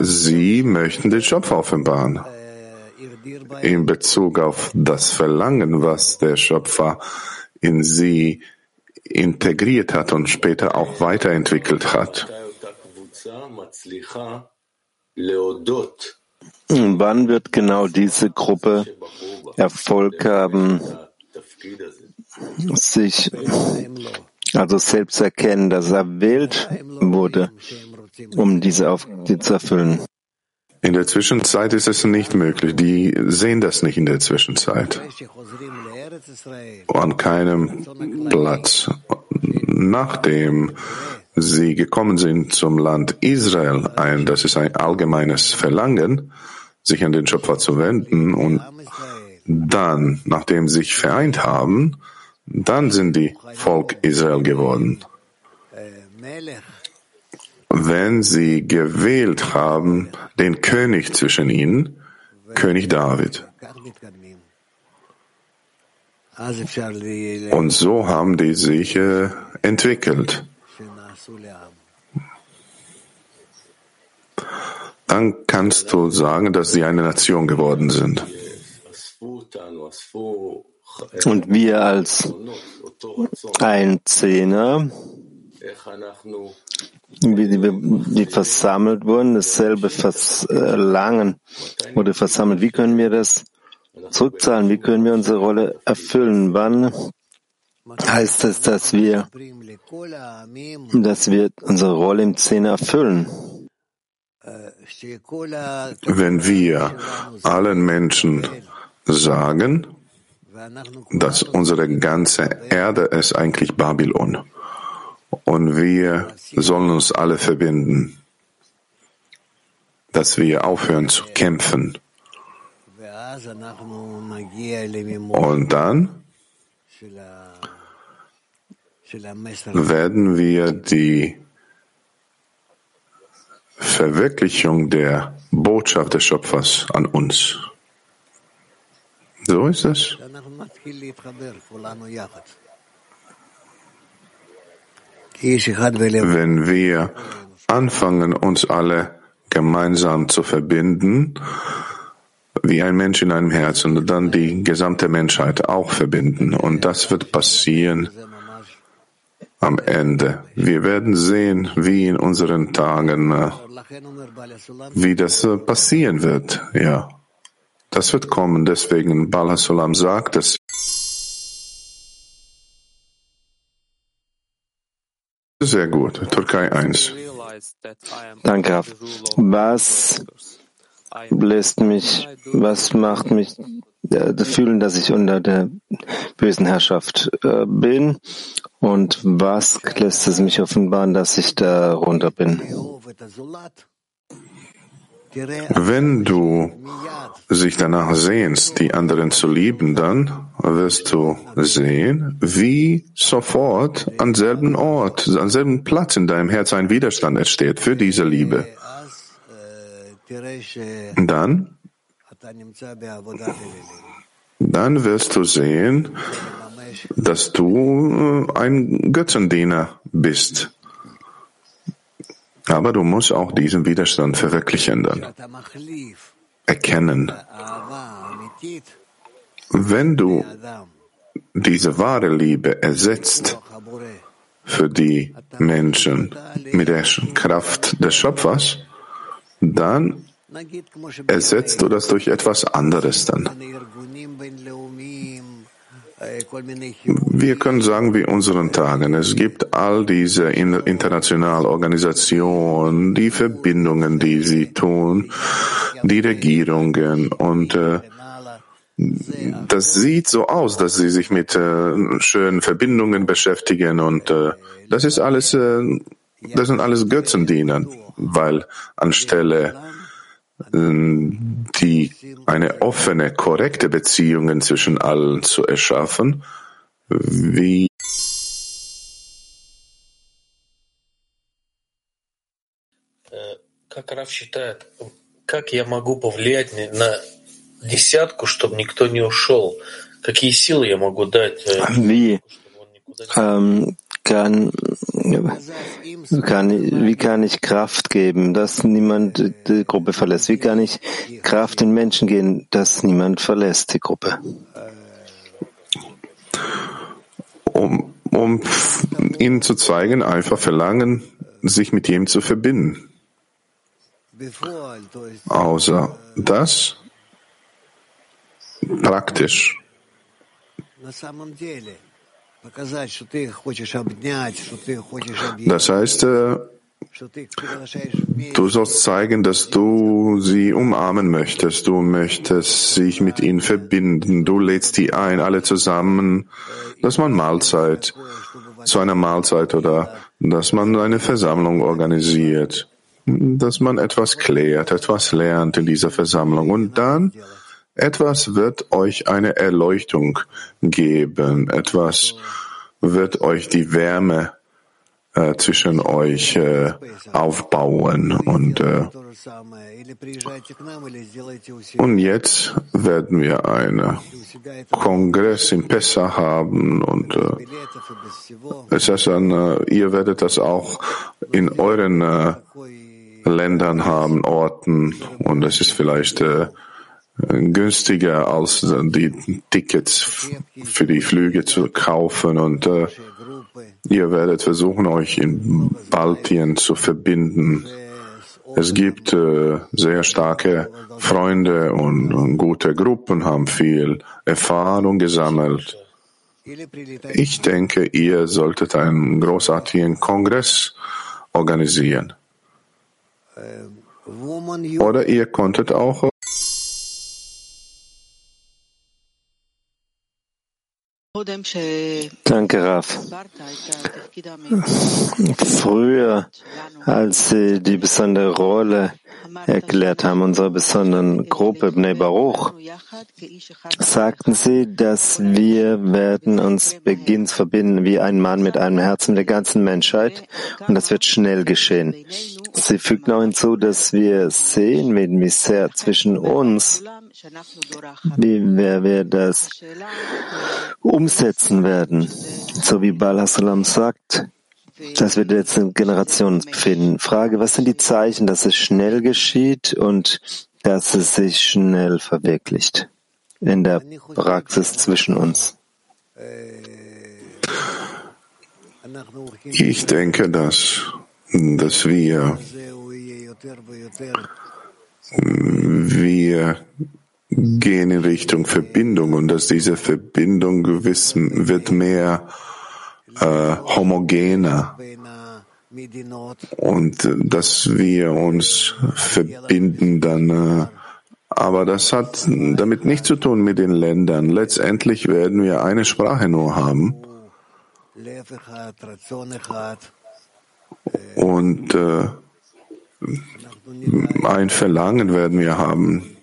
sie möchten den Schöpfer offenbaren. In Bezug auf das Verlangen, was der Schöpfer in sie integriert hat und später auch weiterentwickelt hat. Wann wird genau diese Gruppe Erfolg haben, sich also selbst erkennen, dass er erwählt wurde, um diese Aufgabe zu erfüllen? In der Zwischenzeit ist es nicht möglich. Die sehen das nicht in der Zwischenzeit. An keinem Platz. Nachdem sie gekommen sind zum Land Israel, ein, das ist ein allgemeines Verlangen, sich an den Schöpfer zu wenden und dann, nachdem sie sich vereint haben, dann sind die Volk Israel geworden. Wenn sie gewählt haben, den König zwischen ihnen, König David. Und so haben die sich äh, entwickelt. Dann kannst du sagen, dass sie eine Nation geworden sind. Und wir als ein Zehner, wie die, die versammelt wurden, dasselbe Verlangen wurde versammelt. Wie können wir das zurückzahlen? Wie können wir unsere Rolle erfüllen? Wann heißt es, dass wir, dass wir unsere Rolle im Zehner erfüllen? Wenn wir allen Menschen sagen, dass unsere ganze Erde ist eigentlich Babylon und wir sollen uns alle verbinden, dass wir aufhören zu kämpfen. Und dann werden wir die Verwirklichung der Botschaft des Schöpfers an uns. So ist es. Wenn wir anfangen, uns alle gemeinsam zu verbinden, wie ein Mensch in einem Herzen und dann die gesamte Menschheit auch verbinden. Und das wird passieren am Ende. Wir werden sehen, wie in unseren Tagen, äh, wie das äh, passieren wird. Ja, das wird kommen. Deswegen Bala Sulam sagt, dass Sehr gut. Türkei 1. Danke. Was lässt mich, was macht mich äh, fühlen, dass ich unter der bösen Herrschaft äh, bin? Und was lässt es mich offenbaren, dass ich darunter bin? Wenn du sich danach sehnst, die anderen zu lieben, dann wirst du sehen, wie sofort an selben Ort, an selben Platz in deinem Herz ein Widerstand entsteht für diese Liebe. Dann, dann wirst du sehen, dass du äh, ein Götzendiener bist. Aber du musst auch diesen Widerstand verwirklichen dann. Erkennen. Wenn du diese wahre Liebe ersetzt für die Menschen mit der Kraft des Schöpfers, dann ersetzt du das durch etwas anderes dann. Wir können sagen, wie unseren Tagen. Es gibt all diese internationalen Organisationen, die Verbindungen, die sie tun, die Regierungen. Und äh, das sieht so aus, dass sie sich mit äh, schönen Verbindungen beschäftigen. Und äh, das ist alles, äh, das sind alles Götzendiener, weil anstelle die eine offene, korrekte Beziehungen zwischen allen zu erschaffen, wie Как Раф считает, как я могу повлиять на десятку, чтобы никто не ушел? Какие силы я могу дать? Wie ähm, kann, kann, wie kann ich Kraft geben, dass niemand die Gruppe verlässt? Wie kann ich Kraft in Menschen geben, dass niemand verlässt die Gruppe? Um, um ihnen zu zeigen, einfach verlangen, sich mit ihm zu verbinden. Außer das praktisch. Das heißt, äh, Du sollst zeigen, dass du sie umarmen möchtest. Du möchtest sich mit ihnen verbinden. Du lädst die ein, alle zusammen, dass man Mahlzeit, zu einer Mahlzeit oder dass man eine Versammlung organisiert, dass man etwas klärt, etwas lernt in dieser Versammlung. Und dann etwas wird euch eine Erleuchtung geben. Etwas wird euch die Wärme äh, zwischen euch äh, aufbauen. Und äh, und jetzt werden wir einen Kongress in Pessah haben. Und äh, es ist dann, äh, ihr werdet das auch in euren äh, Ländern haben, Orten. Und es ist vielleicht äh, günstiger als die Tickets für die Flüge zu kaufen und äh, ihr werdet versuchen, euch in Baltien zu verbinden. Es gibt äh, sehr starke Freunde und, und gute Gruppen, haben viel Erfahrung gesammelt. Ich denke, ihr solltet einen großartigen Kongress organisieren. Oder ihr konntet auch Danke, Raf. Früher, als Sie die besondere Rolle erklärt haben, unserer besonderen Gruppe Bnei Baruch, sagten Sie, dass wir werden uns beginnen zu verbinden wie ein Mann mit einem Herzen der ganzen Menschheit und das wird schnell geschehen. Sie fügten auch hinzu, dass wir sehen mit Misser zwischen uns, wie wir das umsetzen werden, so wie Balasalam sagt, dass wir jetzt in Generationen befinden. Frage, was sind die Zeichen, dass es schnell geschieht und dass es sich schnell verwirklicht in der Praxis zwischen uns? Ich denke, dass, dass wir, wir gehen in Richtung Verbindung und dass diese Verbindung gewiss wird mehr äh, homogener und äh, dass wir uns verbinden dann äh, aber das hat damit nichts zu tun mit den Ländern. Letztendlich werden wir eine Sprache nur haben. Und äh, ein Verlangen werden wir haben.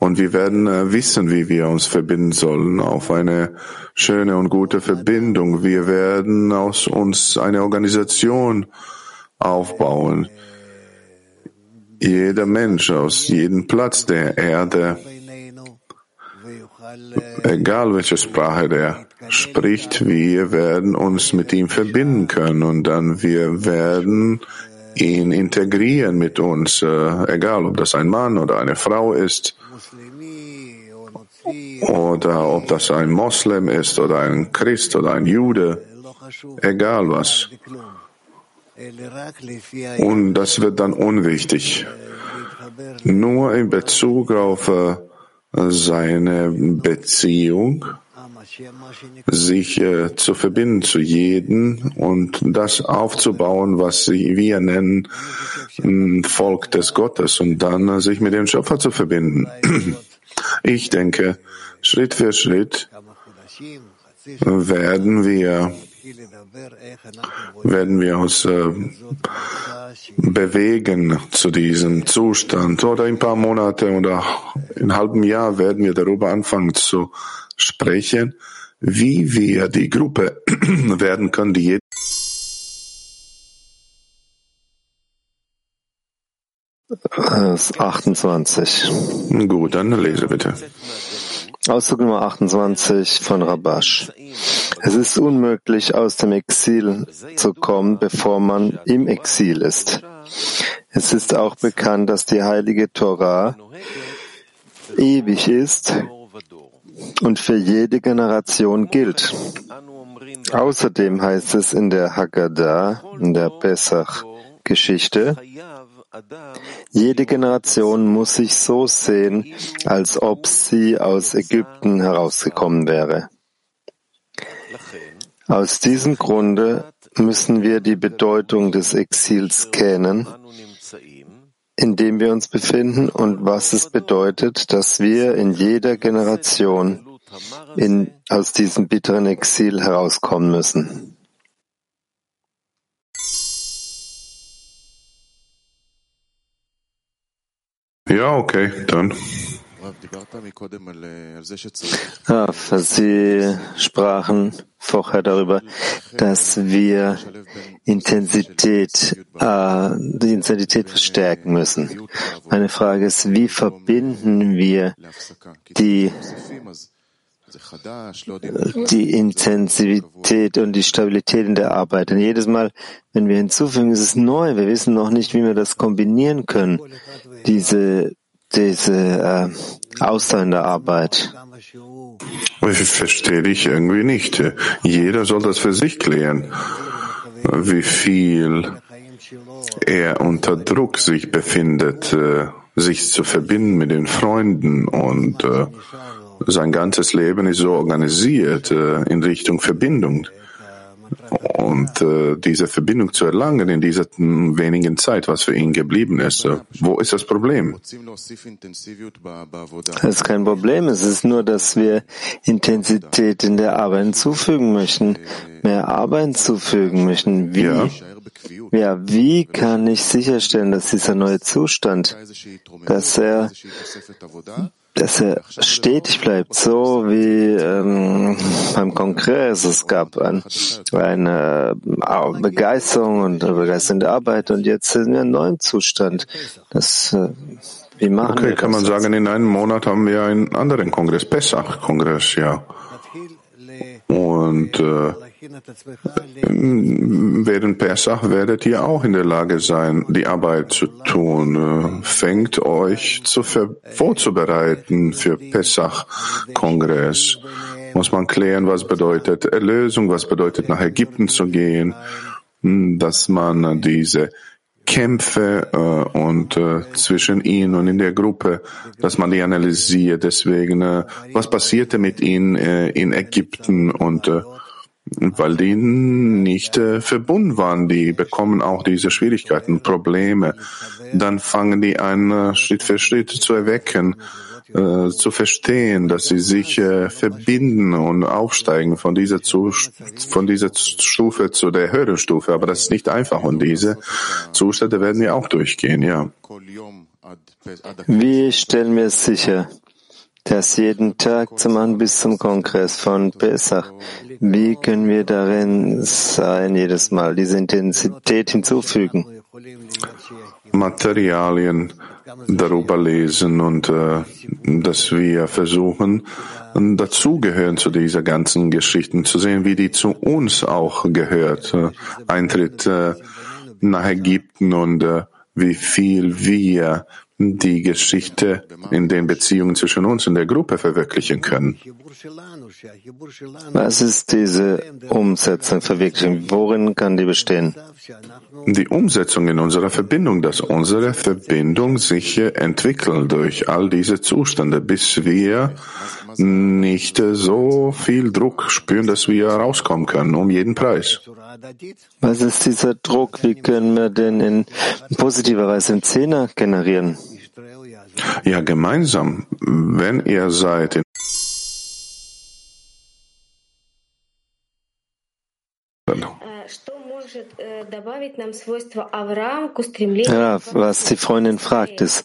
Und wir werden äh, wissen, wie wir uns verbinden sollen auf eine schöne und gute Verbindung. Wir werden aus uns eine Organisation aufbauen. Jeder Mensch aus jedem Platz der Erde, egal welche Sprache der spricht, wir werden uns mit ihm verbinden können und dann wir werden ihn integrieren mit uns, äh, egal ob das ein Mann oder eine Frau ist oder ob das ein Moslem ist oder ein Christ oder ein Jude, egal was. Und das wird dann unwichtig. Nur in Bezug auf äh, seine Beziehung sich äh, zu verbinden zu jedem und das aufzubauen, was wir nennen Volk des Gottes und dann äh, sich mit dem Schöpfer zu verbinden. (clears throat) Ich denke, Schritt für Schritt werden wir werden wir uns äh, bewegen zu diesem Zustand oder in ein paar Monate oder in einem halben Jahr werden wir darüber anfangen zu sprechen, wie wir die Gruppe (clears throat) werden können, die 28. Gut, dann lese bitte. Auszug Nummer 28 von Rabash. Es ist unmöglich, aus dem Exil zu kommen, bevor man im Exil ist. Es ist auch bekannt, dass die heilige Torah ewig ist und für jede Generation gilt. Außerdem heißt es in der Haggadah, in der Pesach-Geschichte, jede Generation muss sich so sehen, als ob sie aus Ägypten herausgekommen wäre. Aus diesem Grunde müssen wir die Bedeutung des Exils kennen, in dem wir uns befinden und was es bedeutet, dass wir in jeder Generation in, aus diesem bitteren Exil herauskommen müssen. Ja, okay, dann. Ah, Sie sprachen vorher darüber, dass wir Intensität, äh, die Intensität verstärken müssen. Meine Frage ist, wie verbinden wir die die Intensivität und die Stabilität in der Arbeit. Denn jedes Mal, wenn wir hinzufügen, ist es neu. Wir wissen noch nicht, wie wir das kombinieren können. Diese, diese äh, Arbeit. Ich verstehe dich irgendwie nicht. Jeder soll das für sich klären, wie viel er unter Druck sich befindet, äh, sich zu verbinden mit den Freunden und äh, sein ganzes Leben ist so organisiert äh, in Richtung Verbindung. Und äh, diese Verbindung zu erlangen in dieser wenigen Zeit, was für ihn geblieben ist, äh, wo ist das Problem? Das ist kein Problem. Es ist nur, dass wir Intensität in der Arbeit hinzufügen möchten, mehr Arbeit hinzufügen möchten. Wie? Ja. Ja, wie kann ich sicherstellen, dass dieser neue Zustand, dass er dass er stetig bleibt, so wie ähm, beim Kongress. Es gab ein, eine äh, Begeisterung und eine begeisternde Arbeit und jetzt sind wir in einem neuen Zustand. Das, äh, wie machen okay, wir kann man sagen, in einem Monat haben wir einen anderen Kongress, Pessach-Kongress, ja. Und äh, Während Pesach werdet ihr auch in der Lage sein, die Arbeit zu tun. Fängt euch zu vorzubereiten für Pesach-Kongress. Muss man klären, was bedeutet Erlösung, was bedeutet nach Ägypten zu gehen, dass man diese Kämpfe äh, und äh, zwischen ihnen und in der Gruppe, dass man die analysiert. Deswegen, äh, was passierte mit ihnen äh, in Ägypten und äh, weil die nicht äh, verbunden waren. Die bekommen auch diese Schwierigkeiten, Probleme. Dann fangen die an, äh, Schritt für Schritt zu erwecken, äh, zu verstehen, dass sie sich äh, verbinden und aufsteigen von dieser, zu, von dieser Stufe zu der höheren Stufe. Aber das ist nicht einfach und diese Zustände werden wir auch durchgehen, ja. Wie stellen wir es sicher? Das jeden Tag zu machen bis zum Kongress von Pesach. Wie können wir darin sein, jedes Mal diese Intensität hinzufügen? Materialien darüber lesen und äh, dass wir versuchen, dazugehören zu dieser ganzen Geschichten, zu sehen, wie die zu uns auch gehört. Äh, Eintritt äh, nach Ägypten und äh, wie viel wir die Geschichte in den Beziehungen zwischen uns und der Gruppe verwirklichen können. Was ist diese Umsetzung, Verwirklichung? Worin kann die bestehen? Die Umsetzung in unserer Verbindung, dass unsere Verbindung sich entwickelt durch all diese Zustände, bis wir nicht so viel Druck spüren, dass wir rauskommen können, um jeden Preis. Was ist dieser Druck? Wie können wir den in positiver Weise im Zehner generieren? Ja, gemeinsam. Wenn ihr seid in ja, was die Freundin fragt, ist,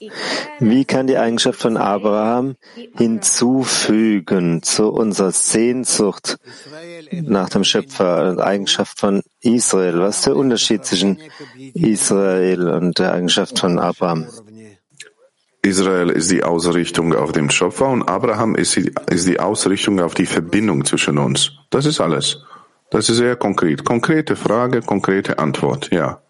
wie kann die Eigenschaft von Abraham hinzufügen zu unserer Sehnsucht nach dem Schöpfer, Eigenschaft von Israel? Was ist der Unterschied zwischen Israel und der Eigenschaft von Abraham? Israel ist die Ausrichtung auf den Schöpfer und Abraham ist die, ist die Ausrichtung auf die Verbindung zwischen uns. Das ist alles. Das ist sehr konkret. Konkrete Frage, konkrete Antwort, ja.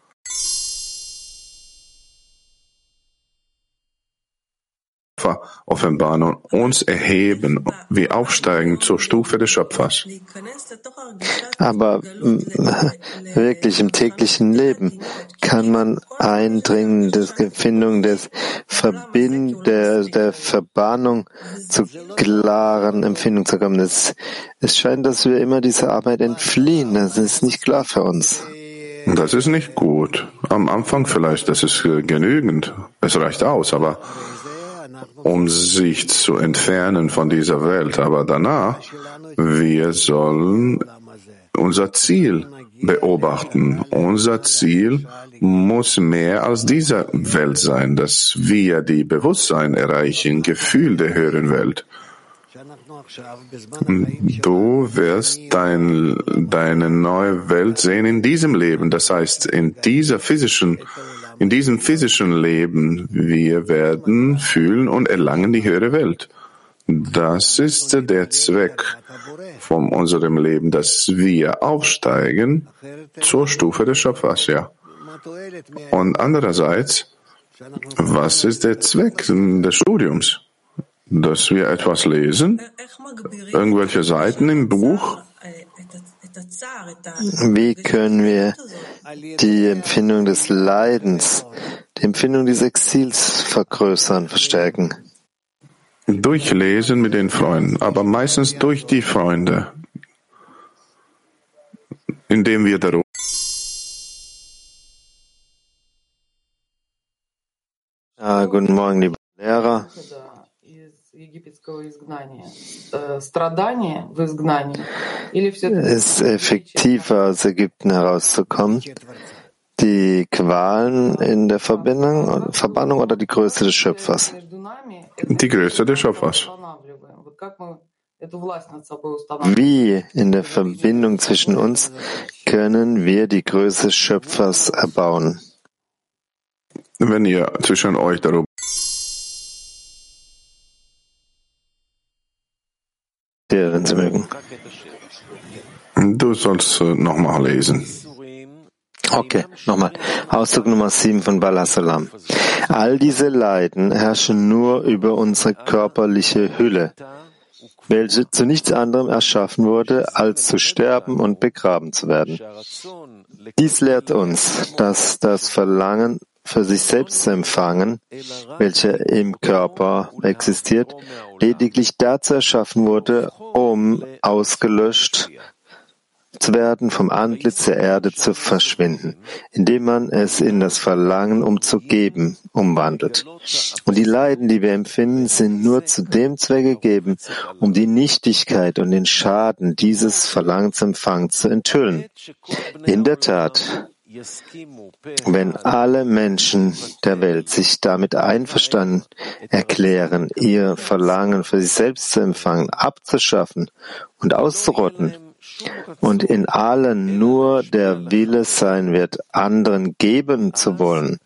Offenbaren und uns erheben, wie aufsteigen zur Stufe des Schöpfers. Aber wirklich im täglichen Leben kann man eindringen, der Empfindung des Verbind, der, der Verbahnung zu klaren Empfindungen zu kommen. Es, es scheint, dass wir immer dieser Arbeit entfliehen. Das ist nicht klar für uns. Das ist nicht gut. Am Anfang vielleicht, das ist genügend. Es reicht aus, aber um sich zu entfernen von dieser Welt. Aber danach, wir sollen unser Ziel beobachten. Unser Ziel muss mehr als diese Welt sein, dass wir die Bewusstsein erreichen, Gefühl der höheren Welt. Du wirst dein, deine neue Welt sehen in diesem Leben. Das heißt, in dieser physischen, in diesem physischen Leben, wir werden fühlen und erlangen die höhere Welt. Das ist der Zweck von unserem Leben, dass wir aufsteigen zur Stufe des Schöpfers, ja. Und andererseits, was ist der Zweck des Studiums? Dass wir etwas lesen, irgendwelche Seiten im Buch. Wie können wir die Empfindung des Leidens, die Empfindung des Exils vergrößern, verstärken? Durchlesen mit den Freunden, aber meistens durch die Freunde, indem wir darüber Ja, guten Morgen, liebe Lehrer. Ist effektiver aus Ägypten herauszukommen? Die Qualen in der Verbindung, Verbannung oder die Größe des Schöpfers? Die Größe des Schöpfers. Wie in der Verbindung zwischen uns können wir die Größe des Schöpfers erbauen? Wenn ihr zwischen euch darüber wenn Sie mögen. Du sollst äh, nochmal lesen. Okay, nochmal. Ausdruck Nummer 7 von Balasalam. All diese Leiden herrschen nur über unsere körperliche Hülle, welche zu nichts anderem erschaffen wurde, als zu sterben und begraben zu werden. Dies lehrt uns, dass das Verlangen für sich selbst zu empfangen, welcher im Körper existiert, lediglich dazu erschaffen wurde, um ausgelöscht zu werden, vom Antlitz der Erde zu verschwinden, indem man es in das Verlangen um zu geben umwandelt. Und die Leiden, die wir empfinden, sind nur zu dem Zweck gegeben, um die Nichtigkeit und den Schaden dieses Verlangensempfangs zu enthüllen. In der Tat, wenn alle Menschen der Welt sich damit einverstanden erklären, ihr Verlangen für sich selbst zu empfangen, abzuschaffen und auszurotten, und in allen nur der Wille sein wird, anderen geben zu wollen,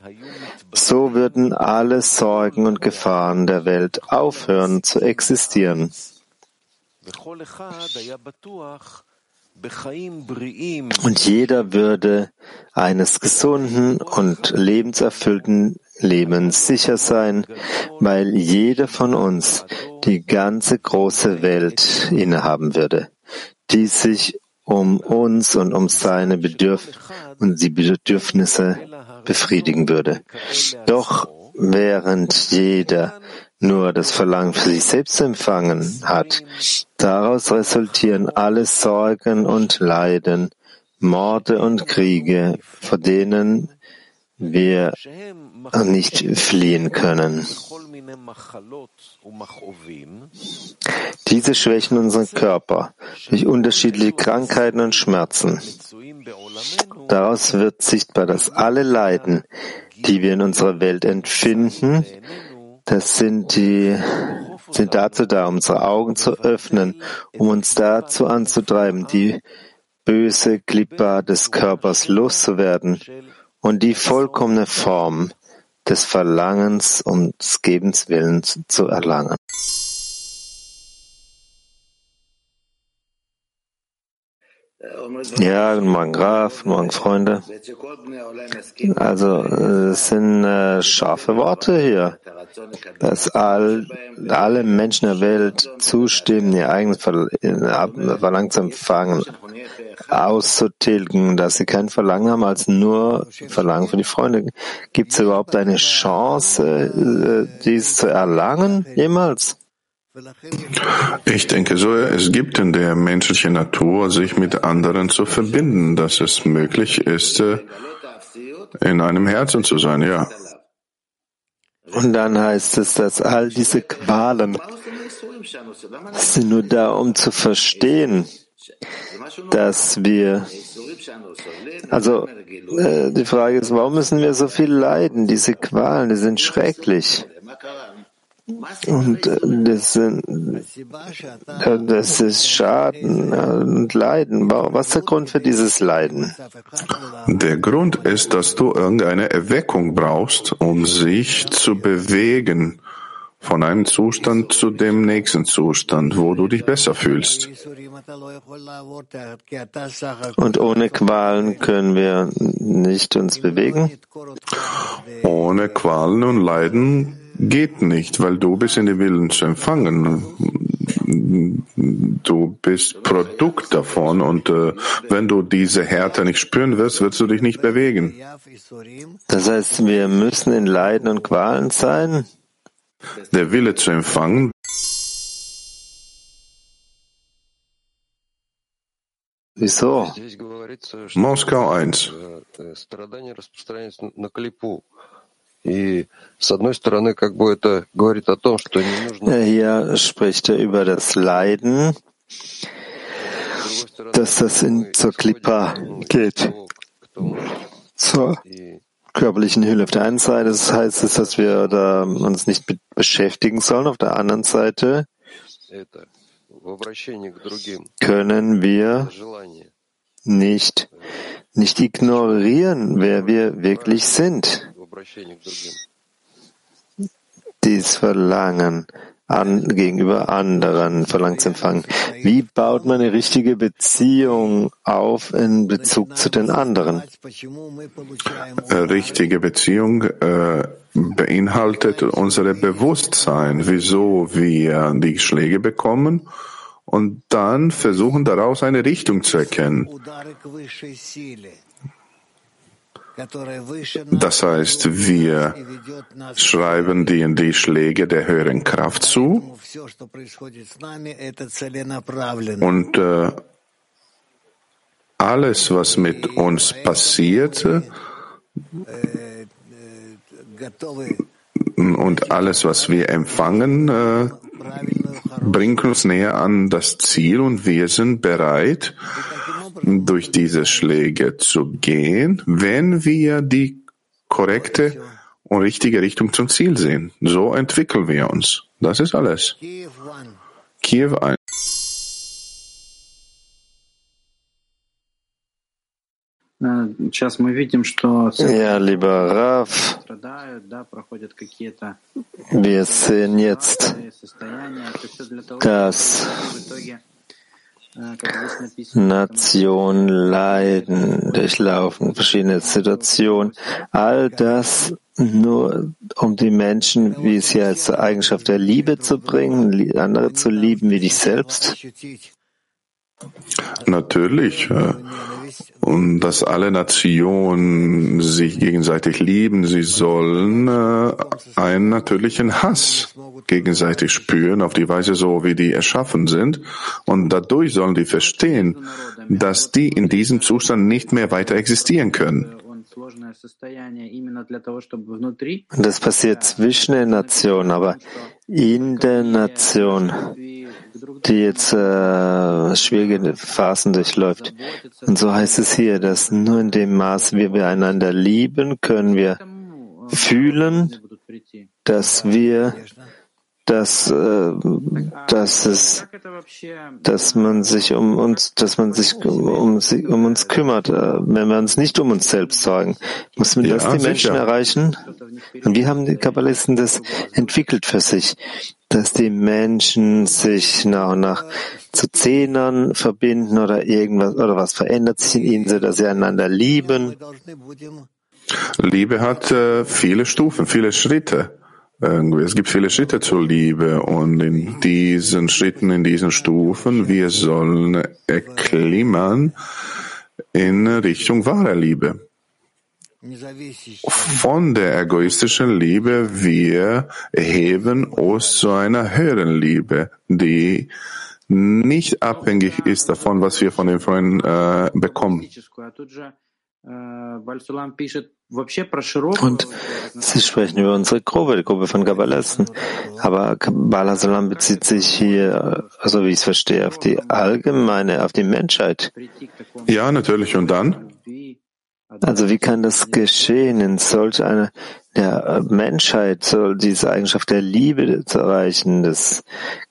so würden alle Sorgen und Gefahren der Welt aufhören zu existieren. Und jeder würde eines gesunden und lebenserfüllten Lebens sicher sein, weil jeder von uns die ganze große Welt innehaben würde, die sich um uns und um seine Bedürf und die Bedürfnisse befriedigen würde. Doch während jeder nur das Verlangen für sich selbst empfangen hat, daraus resultieren alle Sorgen und Leiden, Morde und Kriege, vor denen wir nicht fliehen können. Diese schwächen unseren Körper durch unterschiedliche Krankheiten und Schmerzen. Daraus wird sichtbar, dass alle Leiden, die wir in unserer Welt empfinden, das sind die, sind dazu da, unsere Augen zu öffnen, um uns dazu anzutreiben, die böse Klippa des Körpers loszuwerden und die vollkommene Form des Verlangens und des Gebens Willens zu erlangen. Ja, guten Morgen Graf, guten Morgen Freunde. Also es sind äh, scharfe Worte hier, dass all, alle Menschen der Welt zustimmen, ihr eigenes Verlangen zu empfangen, auszutilgen, dass sie kein Verlangen haben als nur Verlangen für die Freunde. Gibt es überhaupt eine Chance, äh, dies zu erlangen jemals? Ich denke so, es gibt in der menschlichen Natur, sich mit anderen zu verbinden, dass es möglich ist, äh, in einem Herzen zu sein, ja. Und dann heißt es, dass all diese Qualen sind nur da, um zu verstehen, dass wir, also äh, die Frage ist, warum müssen wir so viel leiden? Diese Qualen, die sind schrecklich. Und äh, das, sind, äh, das ist Schaden und Leiden. Was ist der Grund für dieses Leiden? Der Grund ist, dass du irgendeine Erweckung brauchst, um sich zu bewegen von einem Zustand zu dem nächsten Zustand, wo du dich besser fühlst. Und ohne Qualen können wir nicht uns bewegen? Ohne Qualen und Leiden geht nicht, weil du bist in den Willen zu empfangen. Du bist Produkt davon und äh, wenn du diese Härte nicht spüren wirst, wirst du dich nicht bewegen. Das heißt, wir müssen in Leiden und Qualen sein? Der Wille zu empfangen. Wieso? Moskau 1. Hier spricht er über das Leiden, dass das in, zur Klippa geht, zur körperlichen Hülle. Auf der einen Seite heißt es, dass wir da uns nicht mit beschäftigen sollen. Auf der anderen Seite können wir nicht, nicht ignorieren, wer wir wirklich sind. Dies Verlangen an, gegenüber anderen verlangt zu empfangen. Wie baut man eine richtige Beziehung auf in Bezug zu den anderen? Richtige Beziehung äh, beinhaltet unsere Bewusstsein, wieso wir die Schläge bekommen und dann versuchen daraus eine Richtung zu erkennen. Das heißt, wir schreiben die die Schläge der höheren Kraft zu und äh, alles, was mit uns passiert und alles, was wir empfangen, äh, bringt uns näher an das Ziel und wir sind bereit, durch diese Schläge zu gehen, wenn wir die korrekte und richtige Richtung zum Ziel sehen. So entwickeln wir uns. Das ist alles. Kiew 1. Ja, lieber Rav, wir sehen jetzt, dass Nationen leiden, durchlaufen verschiedene Situationen. All das nur um die Menschen, wie es hier als Eigenschaft der Liebe zu bringen, andere zu lieben wie dich selbst? Natürlich. Und dass alle Nationen sich gegenseitig lieben, sie sollen äh, einen natürlichen Hass gegenseitig spüren, auf die Weise so, wie die erschaffen sind. Und dadurch sollen die verstehen, dass die in diesem Zustand nicht mehr weiter existieren können. Das passiert zwischen den Nationen, aber in der Nation, die jetzt äh, schwierige Phasen durchläuft. Und so heißt es hier, dass nur in dem Maß, wie wir einander lieben, können wir fühlen, dass wir dass, äh, dass es, dass man sich um uns, dass man sich um, um, um uns kümmert, äh, wenn wir uns nicht um uns selbst sorgen. Müssen wir das die Menschen sicher. erreichen? Und wie haben die Kabbalisten das entwickelt für sich? Dass die Menschen sich nach und nach zu Zehnern verbinden oder irgendwas, oder was verändert sich in ihnen, so dass sie einander lieben? Liebe hat äh, viele Stufen, viele Schritte. Es gibt viele Schritte zur Liebe und in diesen Schritten, in diesen Stufen, wir sollen erklimmen in Richtung wahrer Liebe. Von der egoistischen Liebe wir heben uns zu einer höheren Liebe, die nicht abhängig ist davon, was wir von den Freunden äh, bekommen. Und Sie sprechen über unsere Gruppe, die Gruppe von Kabbalisten. Aber Kabbalah Salam bezieht sich hier, also wie ich es verstehe, auf die allgemeine, auf die Menschheit. Ja, natürlich. Und dann? Also wie kann das geschehen? In solch einer der Menschheit soll diese Eigenschaft der Liebe zu erreichen, des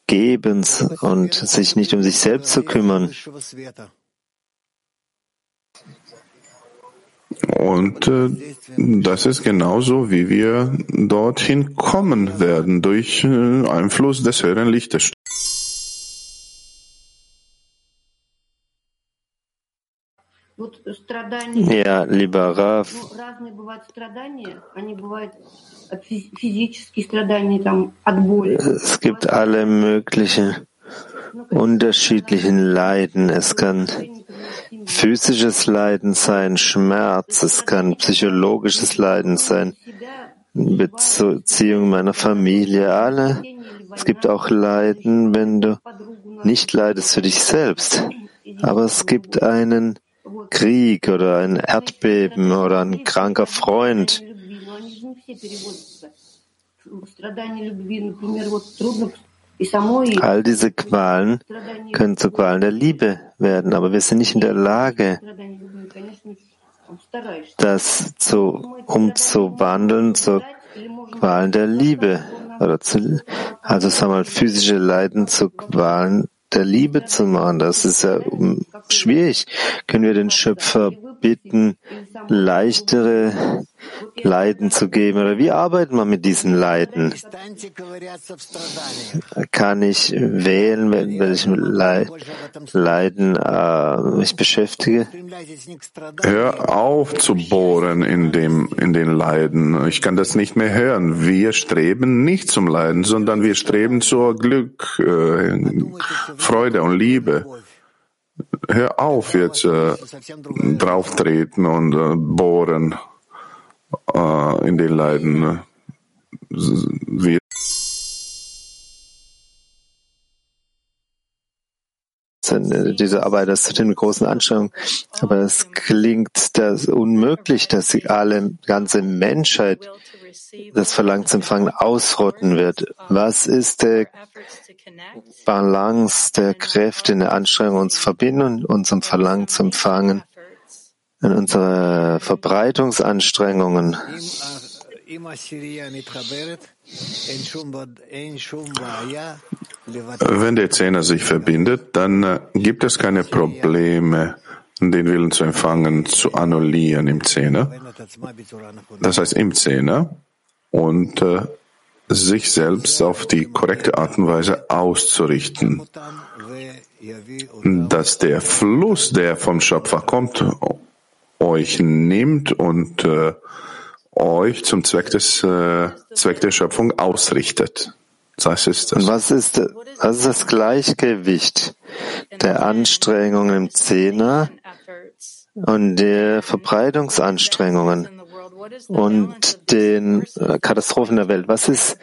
Gebens und sich nicht um sich selbst zu kümmern. Und äh, das ist genauso, wie wir dorthin kommen werden, durch äh, Einfluss des höheren Lichtes. Ja, lieber Rav, es gibt alle möglichen unterschiedlichen Leiden. Es kann physisches Leiden sein, Schmerz, es kann psychologisches Leiden sein, Beziehung meiner Familie, alle. Es gibt auch Leiden, wenn du nicht leidest für dich selbst. Aber es gibt einen Krieg oder ein Erdbeben oder ein kranker Freund. All diese Qualen können zu Qualen der Liebe werden, aber wir sind nicht in der Lage, das zu, umzuwandeln zu Qualen der Liebe. Oder zu, also sagen wir mal, physische Leiden zu Qualen der Liebe zu machen. Das ist ja schwierig. Können wir den Schöpfer bitten, leichtere Leiden zu geben? Oder wie arbeitet man mit diesen Leiden? Kann ich wählen, mit welchem Leiden äh, ich beschäftige? Hör auf zu bohren in, dem, in den Leiden. Ich kann das nicht mehr hören. Wir streben nicht zum Leiden, sondern wir streben zur Glück, äh, Freude und Liebe. Hör auf jetzt äh, drauftreten und äh, bohren äh, in den Leiden. Wir diese Arbeit, das zu den großen Anstrengungen. Aber es klingt das unmöglich, dass sie alle, ganze Menschheit das Verlangen zu empfangen ausrotten wird. Was ist der Balance der Kräfte in der Anstrengung, uns verbinden und unserem Verlangen zu empfangen in unsere Verbreitungsanstrengungen? Wenn der Zehner sich verbindet, dann äh, gibt es keine Probleme, den Willen zu empfangen, zu annullieren im Zehner. Das heißt im Zehner und äh, sich selbst auf die korrekte Art und Weise auszurichten, dass der Fluss, der vom Schöpfer kommt, euch nimmt und äh, euch zum Zweck des äh, Zweck der Schöpfung ausrichtet. Das. Was ist, was ist das Gleichgewicht der Anstrengungen im Zehner und der Verbreitungsanstrengungen? und den äh, Katastrophen der Welt. Was ist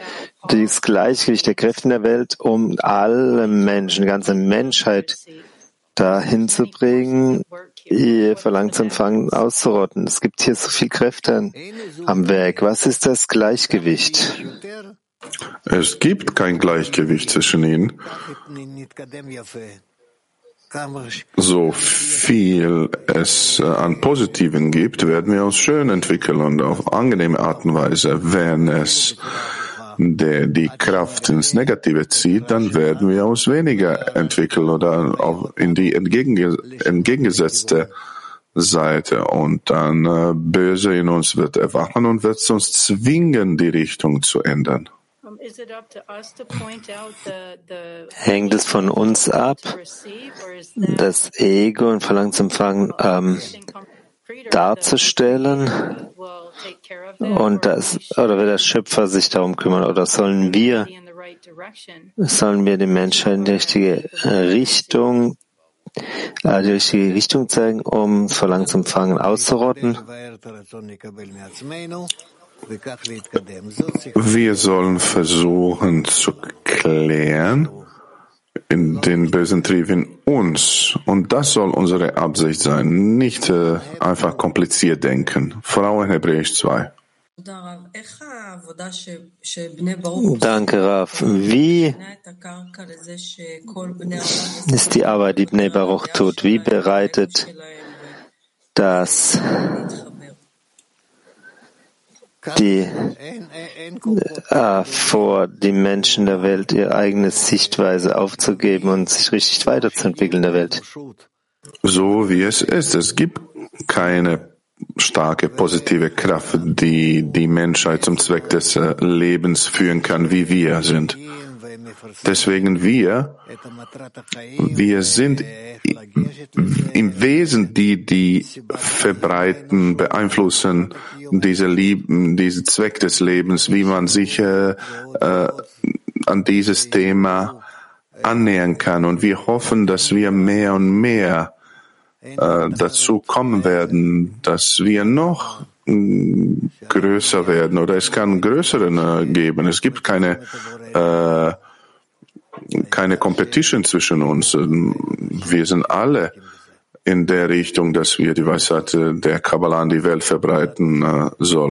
das Gleichgewicht der Kräfte in der Welt, um alle Menschen, die ganze Menschheit dahin zu bringen, ihr Verlangen zu empfangen, auszurotten? Es gibt hier so viele Kräfte am Werk. Was ist das Gleichgewicht? Es gibt kein Gleichgewicht zwischen ihnen. So viel es äh, an Positiven gibt, werden wir uns schön entwickeln und auf angenehme Art und Weise. Wenn es der die Kraft ins Negative zieht, dann werden wir uns weniger entwickeln oder auch in die entgegen, entgegengesetzte Seite. Und dann äh, Böse in uns wird erwachen und wird uns zwingen, die Richtung zu ändern. Hängt es von uns ab, das Ego und Verlangen zu empfangen ähm, darzustellen und das, oder wird der Schöpfer sich darum kümmern oder sollen wir, sollen wir die Menschheit in die richtige Richtung äh, die richtige Richtung zeigen, um Verlangen zum Fangen auszurotten. Wir sollen versuchen zu klären, in den bösen Trieb in uns. Und das soll unsere Absicht sein. Nicht äh, einfach kompliziert denken. Frau in Hebräisch 2. Danke, Raf. Wie ist die Arbeit, die Bnei Baruch tut? Wie bereitet das die äh, vor, die Menschen der Welt ihre eigene Sichtweise aufzugeben und sich richtig weiterzuentwickeln in der Welt? So wie es ist. Es gibt keine starke positive Kraft, die die Menschheit zum Zweck des äh, Lebens führen kann, wie wir sind. Deswegen wir, wir sind im Wesen die, die verbreiten, beeinflussen diese Lieben, diesen Zweck des Lebens, wie man sich äh, äh, an dieses Thema annähern kann. Und wir hoffen, dass wir mehr und mehr äh, dazu kommen werden, dass wir noch größer werden oder es kann größeren äh, geben. Es gibt keine äh, keine Competition zwischen uns. Wir sind alle in der Richtung, dass wir die Weisheit der Kabbalah an die Welt verbreiten äh, sollen.